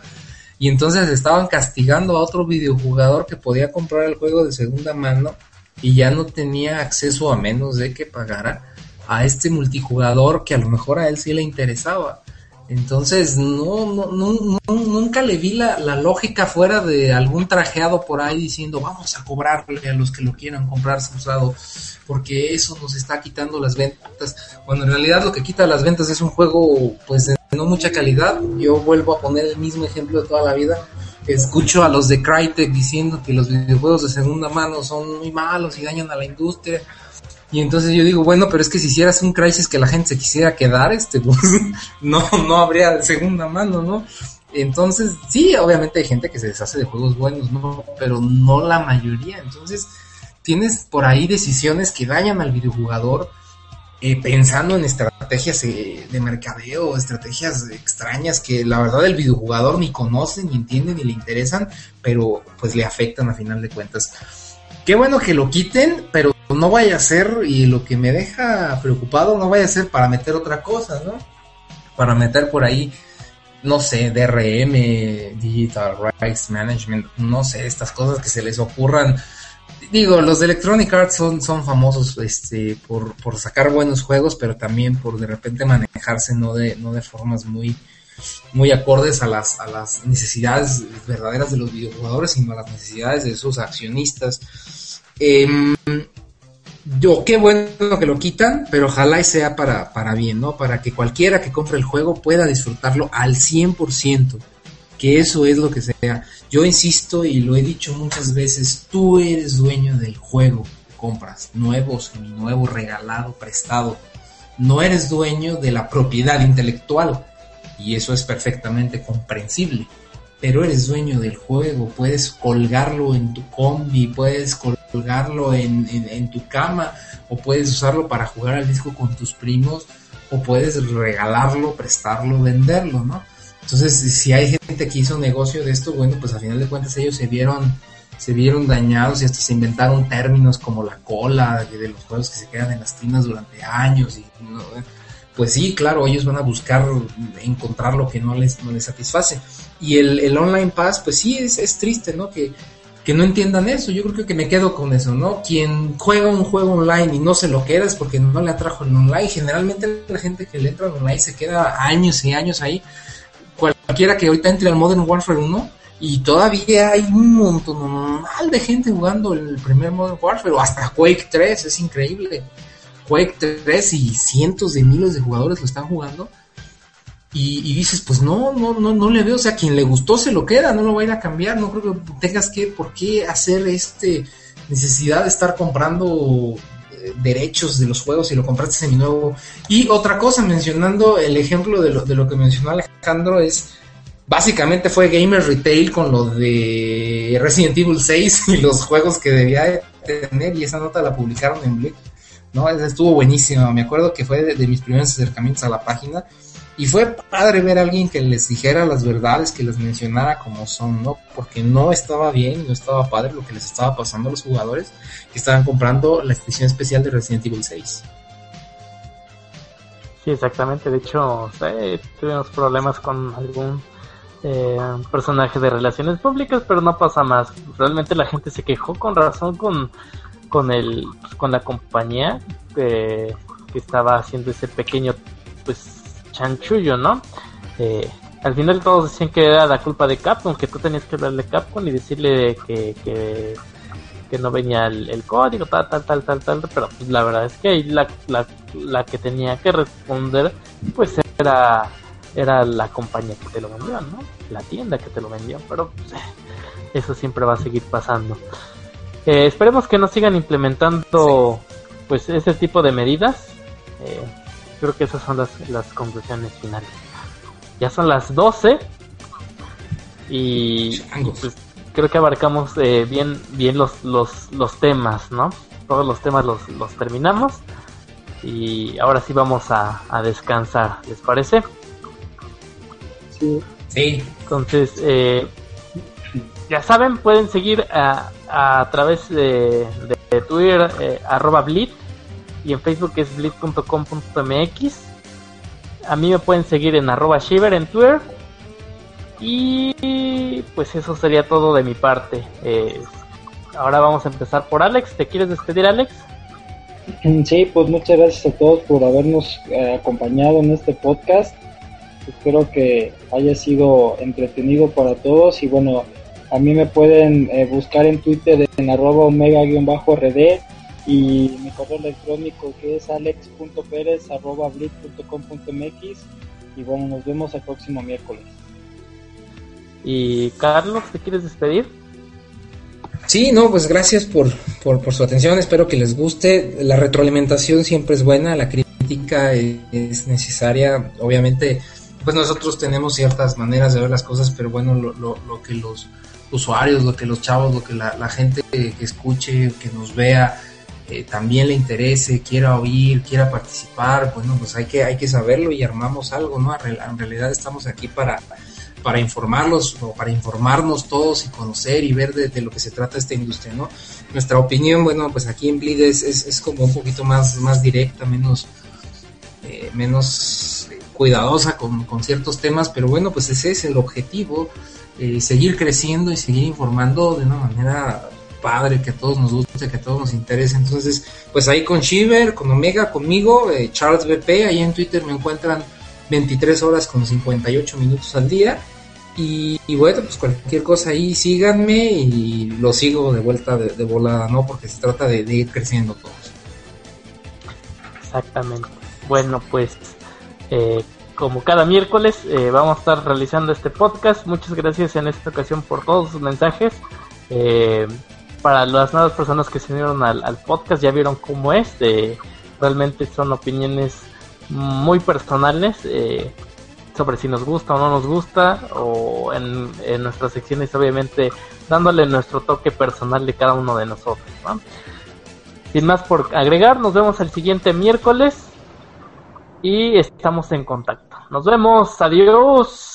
Y entonces estaban castigando a otro videojugador que podía comprar el juego de segunda mano y ya no tenía acceso a menos de que pagara a este multijugador que a lo mejor a él sí le interesaba. Entonces, no, no, no, nunca le vi la, la, lógica fuera de algún trajeado por ahí diciendo vamos a cobrarle a los que lo quieran comprar usado, porque eso nos está quitando las ventas. Bueno, en realidad lo que quita las ventas es un juego pues de no mucha calidad. Yo vuelvo a poner el mismo ejemplo de toda la vida. Escucho a los de Crytek diciendo que los videojuegos de segunda mano son muy malos y dañan a la industria y entonces yo digo, bueno, pero es que si hicieras un crisis que la gente se quisiera quedar, este, pues, no, no habría segunda mano, ¿no? Entonces, sí, obviamente hay gente que se deshace de juegos buenos, ¿no? Pero no la mayoría. Entonces, tienes por ahí decisiones que dañan al videojugador eh, pensando en estrategias eh, de mercadeo, estrategias extrañas que la verdad el videojugador ni conoce, ni entiende, ni le interesan, pero pues le afectan a final de cuentas. Qué bueno que lo quiten, pero no vaya a ser, y lo que me deja preocupado, no vaya a ser para meter otra cosa, ¿no? Para meter por ahí, no sé, DRM, Digital Rights Management, no sé, estas cosas que se les ocurran. Digo, los de Electronic Arts son, son famosos este, por, por sacar buenos juegos, pero también por de repente manejarse no de, no de formas muy, muy acordes a las, a las necesidades verdaderas de los videojugadores, sino a las necesidades de sus accionistas. Eh, yo, qué bueno que lo quitan, pero ojalá y sea para, para bien, ¿no? Para que cualquiera que compre el juego pueda disfrutarlo al 100%, que eso es lo que sea. Yo insisto y lo he dicho muchas veces, tú eres dueño del juego compras, nuevo, seminuevo, regalado, prestado. No eres dueño de la propiedad intelectual y eso es perfectamente comprensible pero eres dueño del juego, puedes colgarlo en tu combi, puedes colgarlo en, en, tu cama, o puedes usarlo para jugar al disco con tus primos, o puedes regalarlo, prestarlo, venderlo, ¿no? Entonces, si hay gente que hizo negocio de esto, bueno, pues a final de cuentas ellos se vieron, se vieron dañados y hasta se inventaron términos como la cola de los juegos que se quedan en las tiendas durante años y pues sí, claro, ellos van a buscar encontrar lo que no les, no les satisface. Y el, el Online Pass, pues sí, es, es triste, ¿no? Que, que no entiendan eso. Yo creo que me quedo con eso, ¿no? Quien juega un juego online y no se lo queda es porque no le atrajo el online. Generalmente la gente que le entra al online se queda años y años ahí. Cualquiera que ahorita entre al Modern Warfare 1 y todavía hay un montón de gente jugando el primer Modern Warfare o hasta Quake 3, es increíble. Quake 3 y cientos de miles de jugadores lo están jugando. Y, dices, pues no, no, no, no le veo, o sea, quien le gustó se lo queda, no lo va a ir a cambiar, no creo que tengas que, por qué hacer este necesidad de estar comprando eh, derechos de los juegos si lo compraste seminuevo. Y otra cosa, mencionando el ejemplo de lo, de lo que mencionó Alejandro, es básicamente fue Gamer Retail con lo de Resident Evil 6 y los juegos que debía tener, y esa nota la publicaron en Blitz ¿no? Estuvo buenísimo, me acuerdo que fue de, mis primeros acercamientos a la página y fue padre ver a alguien que les dijera las verdades, que les mencionara como son, ¿no? Porque no estaba bien, no estaba padre lo que les estaba pasando a los jugadores que estaban comprando la edición especial de Resident Evil 6. Sí, exactamente. De hecho, tuvimos problemas con algún eh, personaje de relaciones públicas, pero no pasa más. Realmente la gente se quejó con razón con con el con la compañía que, estaba haciendo ese pequeño pues chanchullo, ¿no? Eh, al final todos decían que era la culpa de Capcom, que tú tenías que hablarle a Capcom y decirle que, que, no venía el, código, tal, tal, tal, tal, tal, pero pues, la verdad es que la, la, la que tenía que responder pues era era la compañía que te lo vendió, ¿no? La tienda que te lo vendió, pero pues, eso siempre va a seguir pasando. Eh, esperemos que no sigan implementando pues ese tipo de medidas. Eh, creo que esas son las, las conclusiones finales. Ya son las 12 y pues, creo que abarcamos eh, bien bien los, los, los temas, ¿no? Todos los temas los, los terminamos y ahora sí vamos a, a descansar, ¿les parece? Sí. Sí. Entonces, eh, ya saben, pueden seguir a, a través de, Twitter, eh, arroba Blitz, y en Facebook es blitz.com.mx. A mí me pueden seguir en arroba Shiver en Twitter. Y pues eso sería todo de mi parte. Eh, ahora vamos a empezar por Alex. ¿Te quieres despedir, Alex? Sí, pues muchas gracias a todos por habernos eh, acompañado en este podcast. Espero que haya sido entretenido para todos y bueno, a mí me pueden eh, buscar en Twitter en arroba omega-rd y mi correo electrónico que es alex.perez arroba mx y bueno, nos vemos el próximo miércoles. Y Carlos, ¿te quieres despedir? Sí, no, pues gracias por, por, por, su atención, espero que les guste. La retroalimentación siempre es buena, la crítica es necesaria. Obviamente, pues nosotros tenemos ciertas maneras de ver las cosas, pero bueno, lo, lo, lo que los usuarios, lo que los chavos, lo que la, la gente que escuche, que nos vea, eh, también le interese, quiera oír, quiera participar, bueno, pues hay que, hay que saberlo y armamos algo, ¿no? En realidad estamos aquí para, para informarlos o para informarnos todos y conocer y ver de, lo que se trata esta industria, ¿no? Nuestra opinión, bueno, pues aquí en Bleed es, es, es como un poquito más, más directa, menos, eh, menos cuidadosa con, con, ciertos temas, pero bueno, pues ese es el objetivo, eh, seguir creciendo y seguir informando de una manera padre, que a todos nos guste, que a todos nos interese. Entonces, pues ahí con Shiver, con Omega, conmigo, eh, Charles BP, ahí en Twitter me encuentran 23 horas con 58 minutos al día. Y, bueno, pues cualquier cosa ahí, síganme y lo sigo de vuelta de, de volada, ¿no? Porque se trata de, de, ir creciendo todos. Exactamente. Bueno, pues eh, como cada miércoles eh, vamos a estar realizando este podcast. Muchas gracias en esta ocasión por todos sus mensajes. Eh, para las nuevas personas que se unieron al, podcast ya vieron cómo es. De, realmente son opiniones muy personales eh, sobre si nos gusta o no nos gusta. O en, nuestras secciones obviamente dándole nuestro toque personal de cada uno de nosotros. ¿no? Sin más por agregar, nos vemos el siguiente miércoles. Y estamos en contacto. Nos vemos. Adiós.